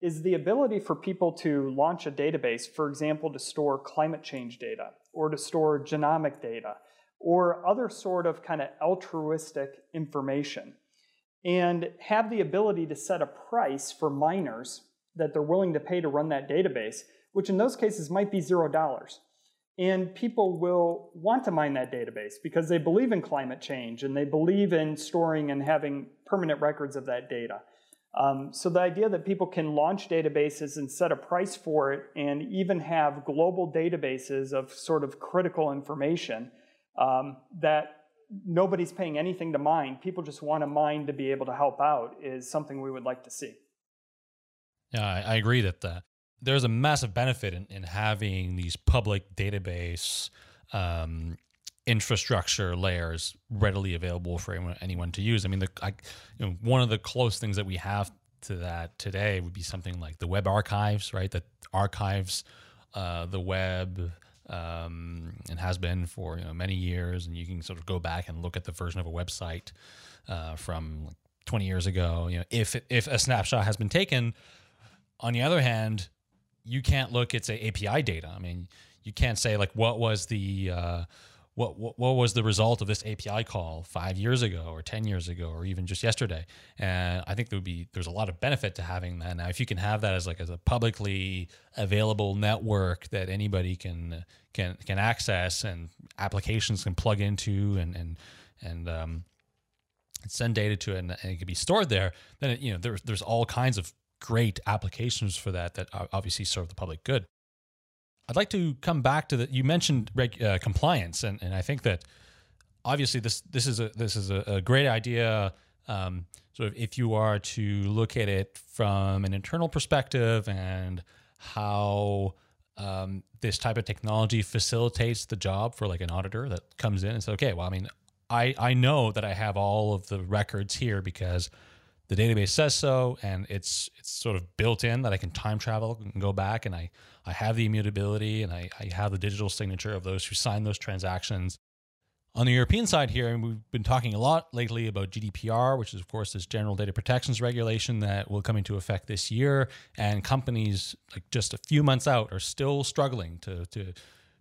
is the ability for people to launch a database, for example, to store climate change data or to store genomic data or other sort of kind of altruistic information and have the ability to set a price for miners that they're willing to pay to run that database, which in those cases might be zero dollars. And people will want to mine that database because they believe in climate change and they believe in storing and having permanent records of that data. Um, so the idea that people can launch databases and set a price for it and even have global databases of sort of critical information um, that nobody's paying anything to mine, people just want to mine to be able to help out, is something we would like to see. Yeah, I, I agree that the, there's a massive benefit in, in having these public database um, infrastructure layers readily available for anyone, to use. I mean, the, I, you know, one of the close things that we have to that today would be something like the web archives, right? That archives uh, the web um, and has been for you know, many years, and you can sort of go back and look at the version of a website uh, from 20 years ago. You know, if if a snapshot has been taken on the other hand, you can't look at say API data. I mean, you can't say like what was the uh, what, what, what was the result of this API call five years ago or ten years ago or even just yesterday. And I think there would be there's a lot of benefit to having that. Now, if you can have that as like as a publicly available network that anybody can can can access and applications can plug into and and and um, send data to it and, and, it can be stored there, then it, you know there's there's all kinds of great applications for that that obviously serve the public good. I'd like to come back to the you mentioned reg, uh, compliance, and, and I think that obviously this this is a this is a, a great idea. Um, sort of if you are to look at it from an internal perspective and how um, this type of technology facilitates the job for like an auditor that comes in and says, okay, well, I mean, I I know that I have all of the records here because the database says so and it's it's sort of built in that I can time travel and go back and I I have the immutability and I, I have the digital signature of those who sign those transactions. On the European side here, and we've been talking a lot lately about GDPR, which is of course this general data protections regulation that will come into effect this year, and companies like just a few months out are still struggling to to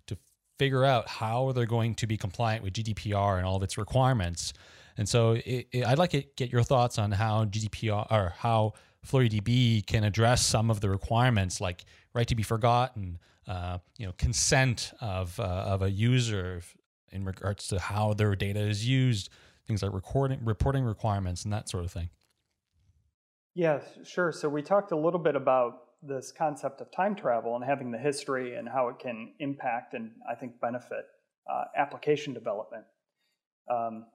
to figure out how they're going to be compliant with GDPR and all of its requirements. And so it, it, I'd like to get your thoughts on how GDPR or how FlureeDB can address some of the requirements like right to be forgotten, uh, you know, consent of, uh, of a user in regards to how their data is used, things like recording, reporting requirements and that sort of thing. Yeah, sure. So we talked a little bit about this concept of time travel and having the history and how it can impact and I think benefit uh, application development. Um,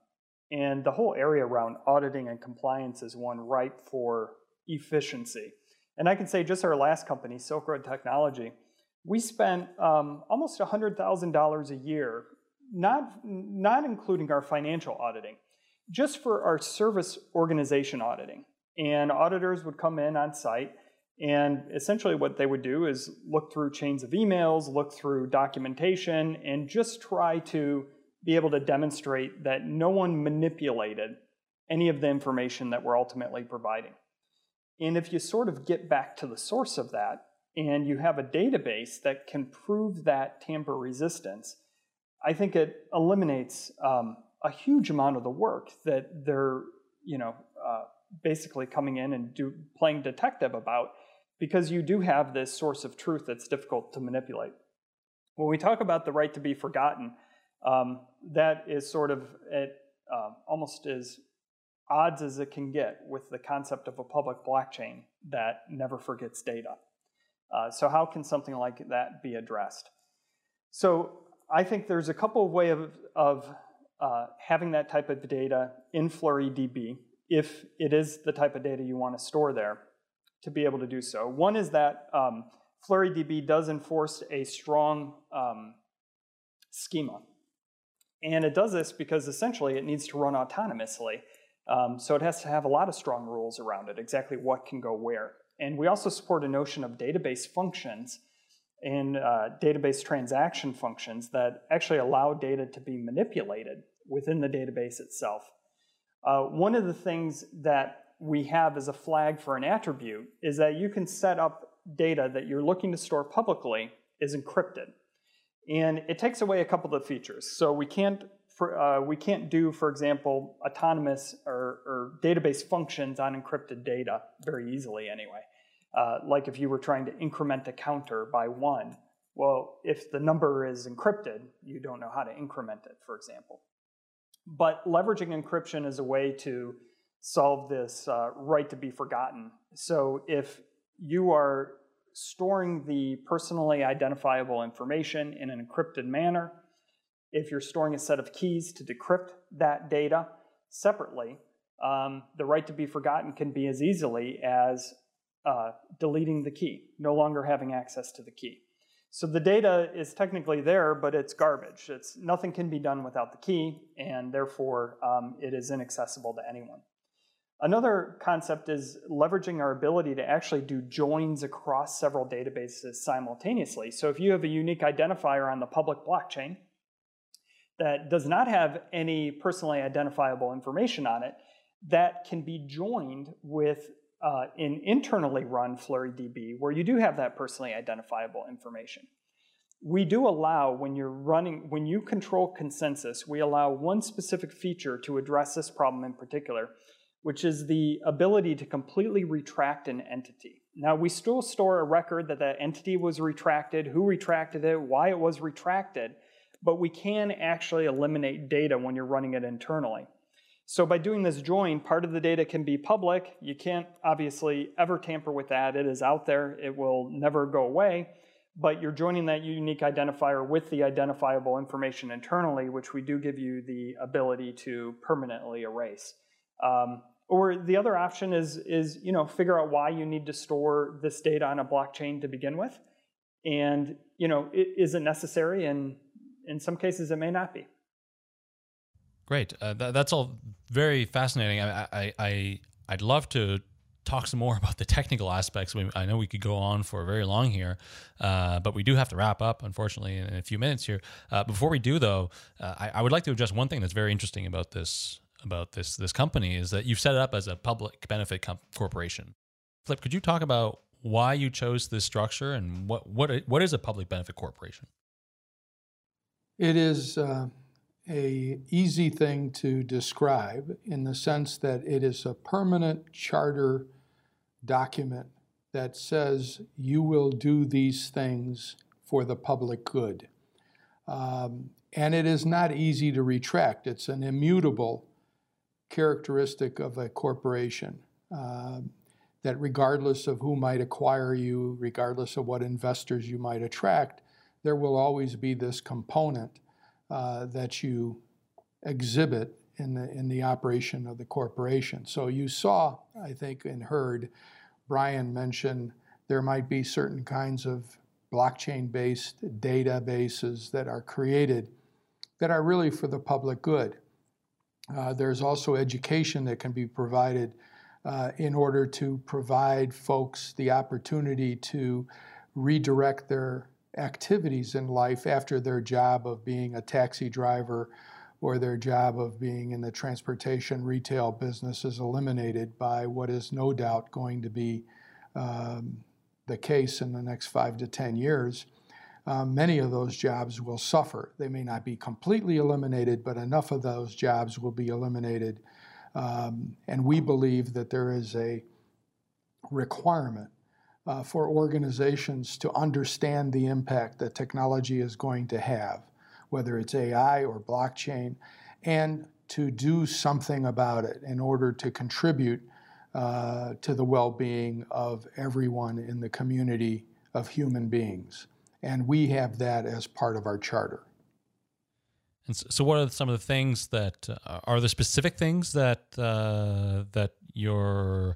and the whole area around auditing and compliance is one ripe for efficiency. And I can say just our last company, Silk Road Technology, we spent um, almost $100,000 a year, not, not including our financial auditing, just for our service organization auditing. And auditors would come in on site, and essentially what they would do is look through chains of emails, look through documentation, and just try to be able to demonstrate that no one manipulated any of the information that we're ultimately providing. And if you sort of get back to the source of that and you have a database that can prove that tamper resistance, I think it eliminates um, a huge amount of the work that they're, you know, uh, basically coming in and do playing detective about because you do have this source of truth that's difficult to manipulate. When we talk about the right to be forgotten, um, that is sort of at, uh, almost as odds as it can get with the concept of a public blockchain that never forgets data. Uh, so how can something like that be addressed? So I think there's a couple of ways of, of uh, having that type of data in FlureeDB, if it is the type of data you want to store there, to be able to do so. One is that um, FlureeDB does enforce a strong um, schema. And it does this because essentially it needs to run autonomously. Um, so it has to have a lot of strong rules around it, exactly what can go where. And we also support a notion of database functions and uh, database transaction functions that actually allow data to be manipulated within the database itself. Uh, one of the things that we have as a flag for an attribute is that you can set up data that you're looking to store publicly is encrypted. And it takes away a couple of features. So we can't for, uh, we can't do, for example, autonomous or, or, database functions on encrypted data very easily anyway. Uh, like if you were trying to increment a counter by one, well, if the number is encrypted, you don't know how to increment it, for example. But leveraging encryption is a way to solve this uh, right to be forgotten. So if you are storing the personally identifiable information in an encrypted manner, if you're storing a set of keys to decrypt that data separately, um, the right to be forgotten can be as easily as uh, deleting the key, no longer having access to the key. So the data is technically there, but it's garbage. It's nothing can be done without the key, and therefore um, it is inaccessible to anyone. Another concept is leveraging our ability to actually do joins across several databases simultaneously. So if you have a unique identifier on the public blockchain, that does not have any personally identifiable information on it that can be joined with uh, an internally run FlureeDB where you do have that personally identifiable information. We do allow, when you're running, when you control consensus, we allow one specific feature to address this problem in particular, which is the ability to completely retract an entity. Now, we still store a record that that entity was retracted, who retracted it, why it was retracted, but we can actually eliminate data when you're running it internally. So by doing this join, part of the data can be public. You can't obviously ever tamper with that. It is out there. It will never go away. But you're joining that unique identifier with the identifiable information internally, which we do give you the ability to permanently erase. Um, or the other option is, is you know, figure out why you need to store this data on a blockchain to begin with. And you know, is it necessary? And in some cases, it may not be. Great. Uh, th- that's all very fascinating. I, I, I, I'd love to talk some more about the technical aspects. I know we could go on for very long here, uh, but we do have to wrap up, unfortunately, in a few minutes here. Uh, before we do, though, uh, I, I, would like to address one thing that's very interesting about this about this this company is that you've set it up as a public benefit comp- corporation. Flip, could you talk about why you chose this structure and what what what is a public benefit corporation? It is uh, a easy thing to describe in the sense that it is a permanent charter document that says you will do these things for the public good. Um, and it is not easy to retract. It's an immutable characteristic of a corporation uh, that regardless of who might acquire you, regardless of what investors you might attract, there will always be this component uh, that you exhibit in the, in the operation of the corporation. So you saw, I think, and heard Brian mention there might be certain kinds of blockchain based databases that are created that are really for the public good. Uh, there's also education that can be provided uh, in order to provide folks the opportunity to redirect their activities in life after their job of being a taxi driver or their job of being in the transportation retail business is eliminated by what is no doubt going to be um, the case in the next five to 10 years, um, many of those jobs will suffer. They may not be completely eliminated, but enough of those jobs will be eliminated. Um, and we believe that there is a requirement uh, for organizations to understand the impact that technology is going to have, whether it's AI or blockchain, and to do something about it in order to contribute uh, to the well being of everyone in the community of human beings. And we have that as part of our charter. And so, what are some of the things that uh, are the specific things that uh, that your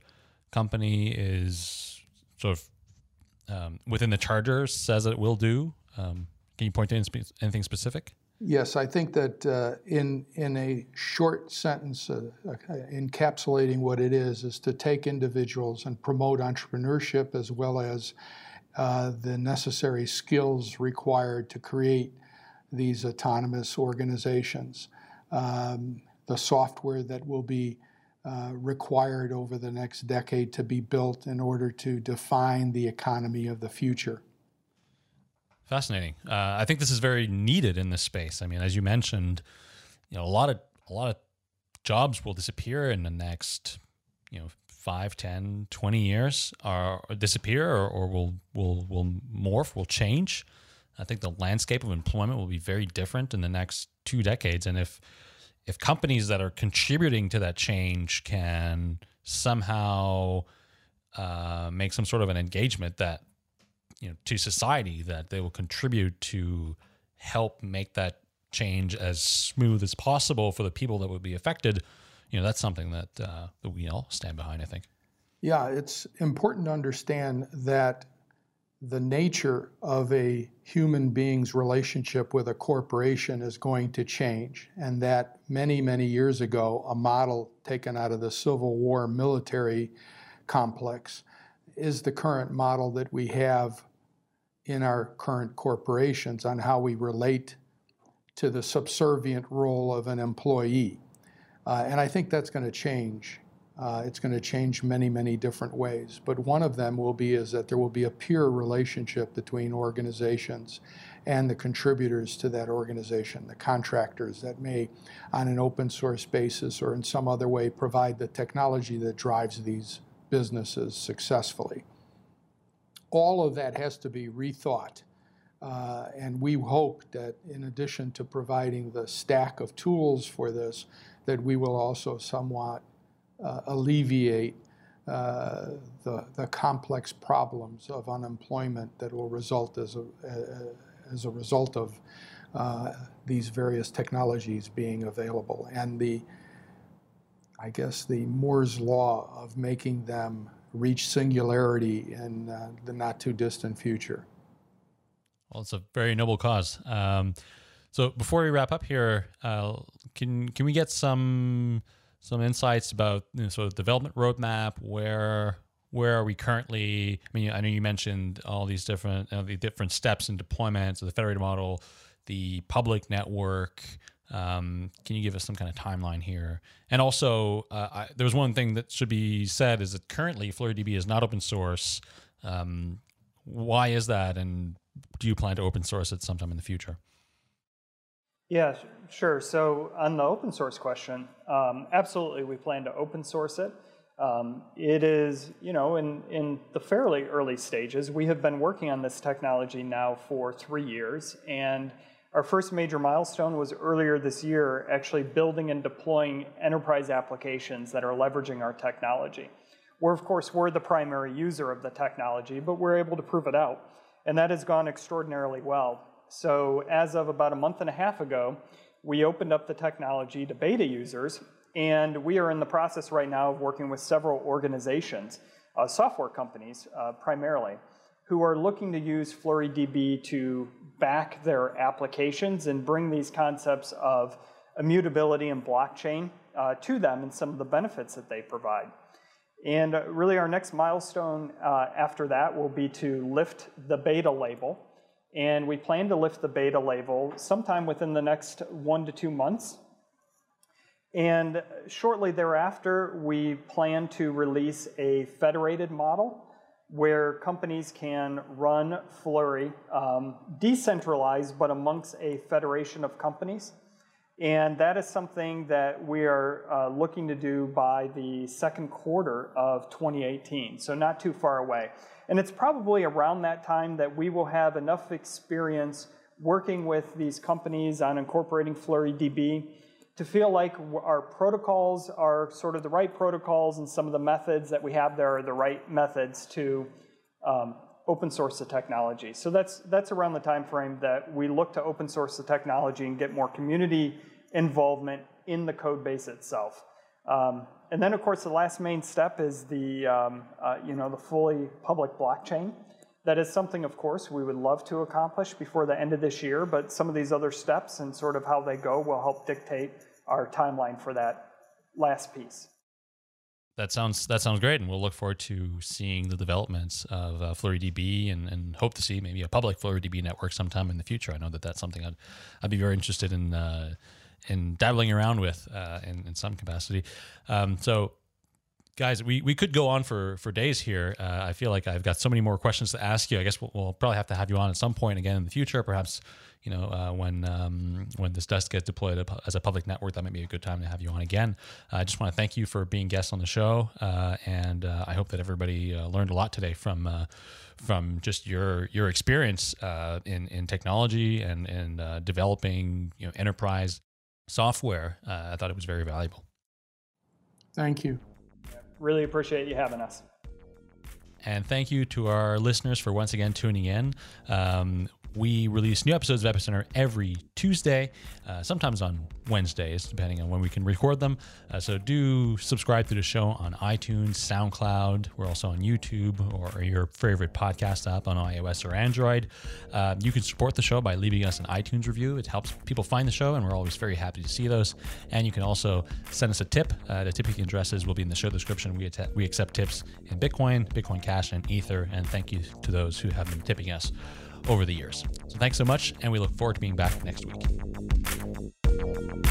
company is sort of um, within the charger says it will do? Um, can you point to anything specific? Yes, I think that uh, in in a short sentence, uh, uh, encapsulating what it is, is to take individuals and promote entrepreneurship as well as uh, the necessary skills required to create these autonomous organizations. Um, the software that will be uh, required over the next decade to be built in order to define the economy of the future. Fascinating. Uh, I think this is very needed in this space. I mean, as you mentioned, you know, a lot of a lot of jobs will disappear in the next, you know, 5, 10, 20 years, or disappear, or, or will will will morph, will change. I think the landscape of employment will be very different in the next two decades. And if if companies that are contributing to that change can somehow uh, make some sort of an engagement that you know to society that they will contribute to help make that change as smooth as possible for the people that would be affected, you know that's something that uh, that we all stand behind. I think. Yeah, it's important to understand that the nature of a human being's relationship with a corporation is going to change, and that many, many years ago, a model taken out of the Civil War military complex is the current model that we have in our current corporations on how we relate to the subservient role of an employee. Uh, and I think that's going to change uh, it's going to change many, many different ways. But one of them will be is that there will be a peer relationship between organizations and the contributors to that organization, the contractors that may, on an open source basis or in some other way, provide the technology that drives these businesses successfully. All of that has to be rethought. Uh, and we hope that in addition to providing the stack of tools for this, that we will also somewhat alleviate uh, the, the complex problems of unemployment that will result as a, as a result of uh, these various technologies being available and the I guess the Moore's law of making them reach singularity in uh, the not too distant future. Well, it's a very noble cause. Um, so before we wrap up here, uh, can can we get some some insights about you know, sort of development roadmap. Where where are we currently? I mean, I know you mentioned all these different the different steps in deployment, so the federated model, the public network. Um, can you give us some kind of timeline here? And also, uh, I, there was one thing that should be said is that currently FlureeDB is not open source. Um, why is that? And do you plan to open source it sometime in the future? Yeah, sure. So on the open source question, um, absolutely, we plan to open source it. Um, it is, you know, in, in the fairly early stages. We have been working on this technology now for three years, and our first major milestone was earlier this year, actually building and deploying enterprise applications that are leveraging our technology. We're, of course, we're the primary user of the technology, but we're able to prove it out, and that has gone extraordinarily well. So as of about a month and a half ago, we opened up the technology to beta users, and we are in the process right now of working with several organizations, uh, software companies uh, primarily, who are looking to use FlureeDB to back their applications and bring these concepts of immutability and blockchain uh, to them and some of the benefits that they provide. And really, our next milestone uh, after that will be to lift the beta label and we plan to lift the beta label sometime within the next one to two months. And shortly thereafter, we plan to release a federated model where companies can run Fluree um, decentralized, but amongst a federation of companies. And that is something that we are uh, looking to do by the second quarter of 2018, so not too far away. And it's probably around that time that we will have enough experience working with these companies on incorporating FlureeDB to feel like our protocols are sort of the right protocols and some of the methods that we have there are the right methods to um, open source the technology. So that's, that's around the time frame that we look to open source the technology and get more community involvement in the code base itself. Um, and then, of course, the last main step is the, um, uh, you know, the fully public blockchain. That is something, of course, we would love to accomplish before the end of this year, but some of these other steps and sort of how they go will help dictate our timeline for that last piece. That sounds that sounds great, and we'll look forward to seeing the developments of uh, FlureeDB, and, and hope to see maybe a public FlureeDB network sometime in the future. I know that that's something I'd I'd be very interested in uh, in dabbling around with uh, in, in some capacity. Um, so guys, we, we could go on for, for days here. Uh, I feel like I've got so many more questions to ask you. I guess we'll, we'll, probably have to have you on at some point again in the future, perhaps you know, uh, when um, when this does get deployed as a public network, that might be a good time to have you on again. Uh, I just want to thank you for being guests on the show, uh, and uh, I hope that everybody uh, learned a lot today from from just your your experience in in technology and and developing you know enterprise software. I thought it was very valuable. Thank you. Really appreciate you having us. And thank you to our listeners for once again tuning in. Um, we release new episodes of Epicenter every Tuesday, uh, sometimes on Wednesdays, depending on when we can record them. Uh, so do subscribe to the show on iTunes, SoundCloud. We're also on YouTube or your favorite podcast app on iOS or Android. Uh, you can support the show by leaving us an iTunes review. It helps people find the show, and we're always very happy to see those. And you can also send us a tip. Uh, the tipping addresses will be in the show description. We, att- we accept tips in Bitcoin, Bitcoin Cash, and Ether. And thank you to those who have been tipping us over the years. So thanks so much, and we look forward to being back next week.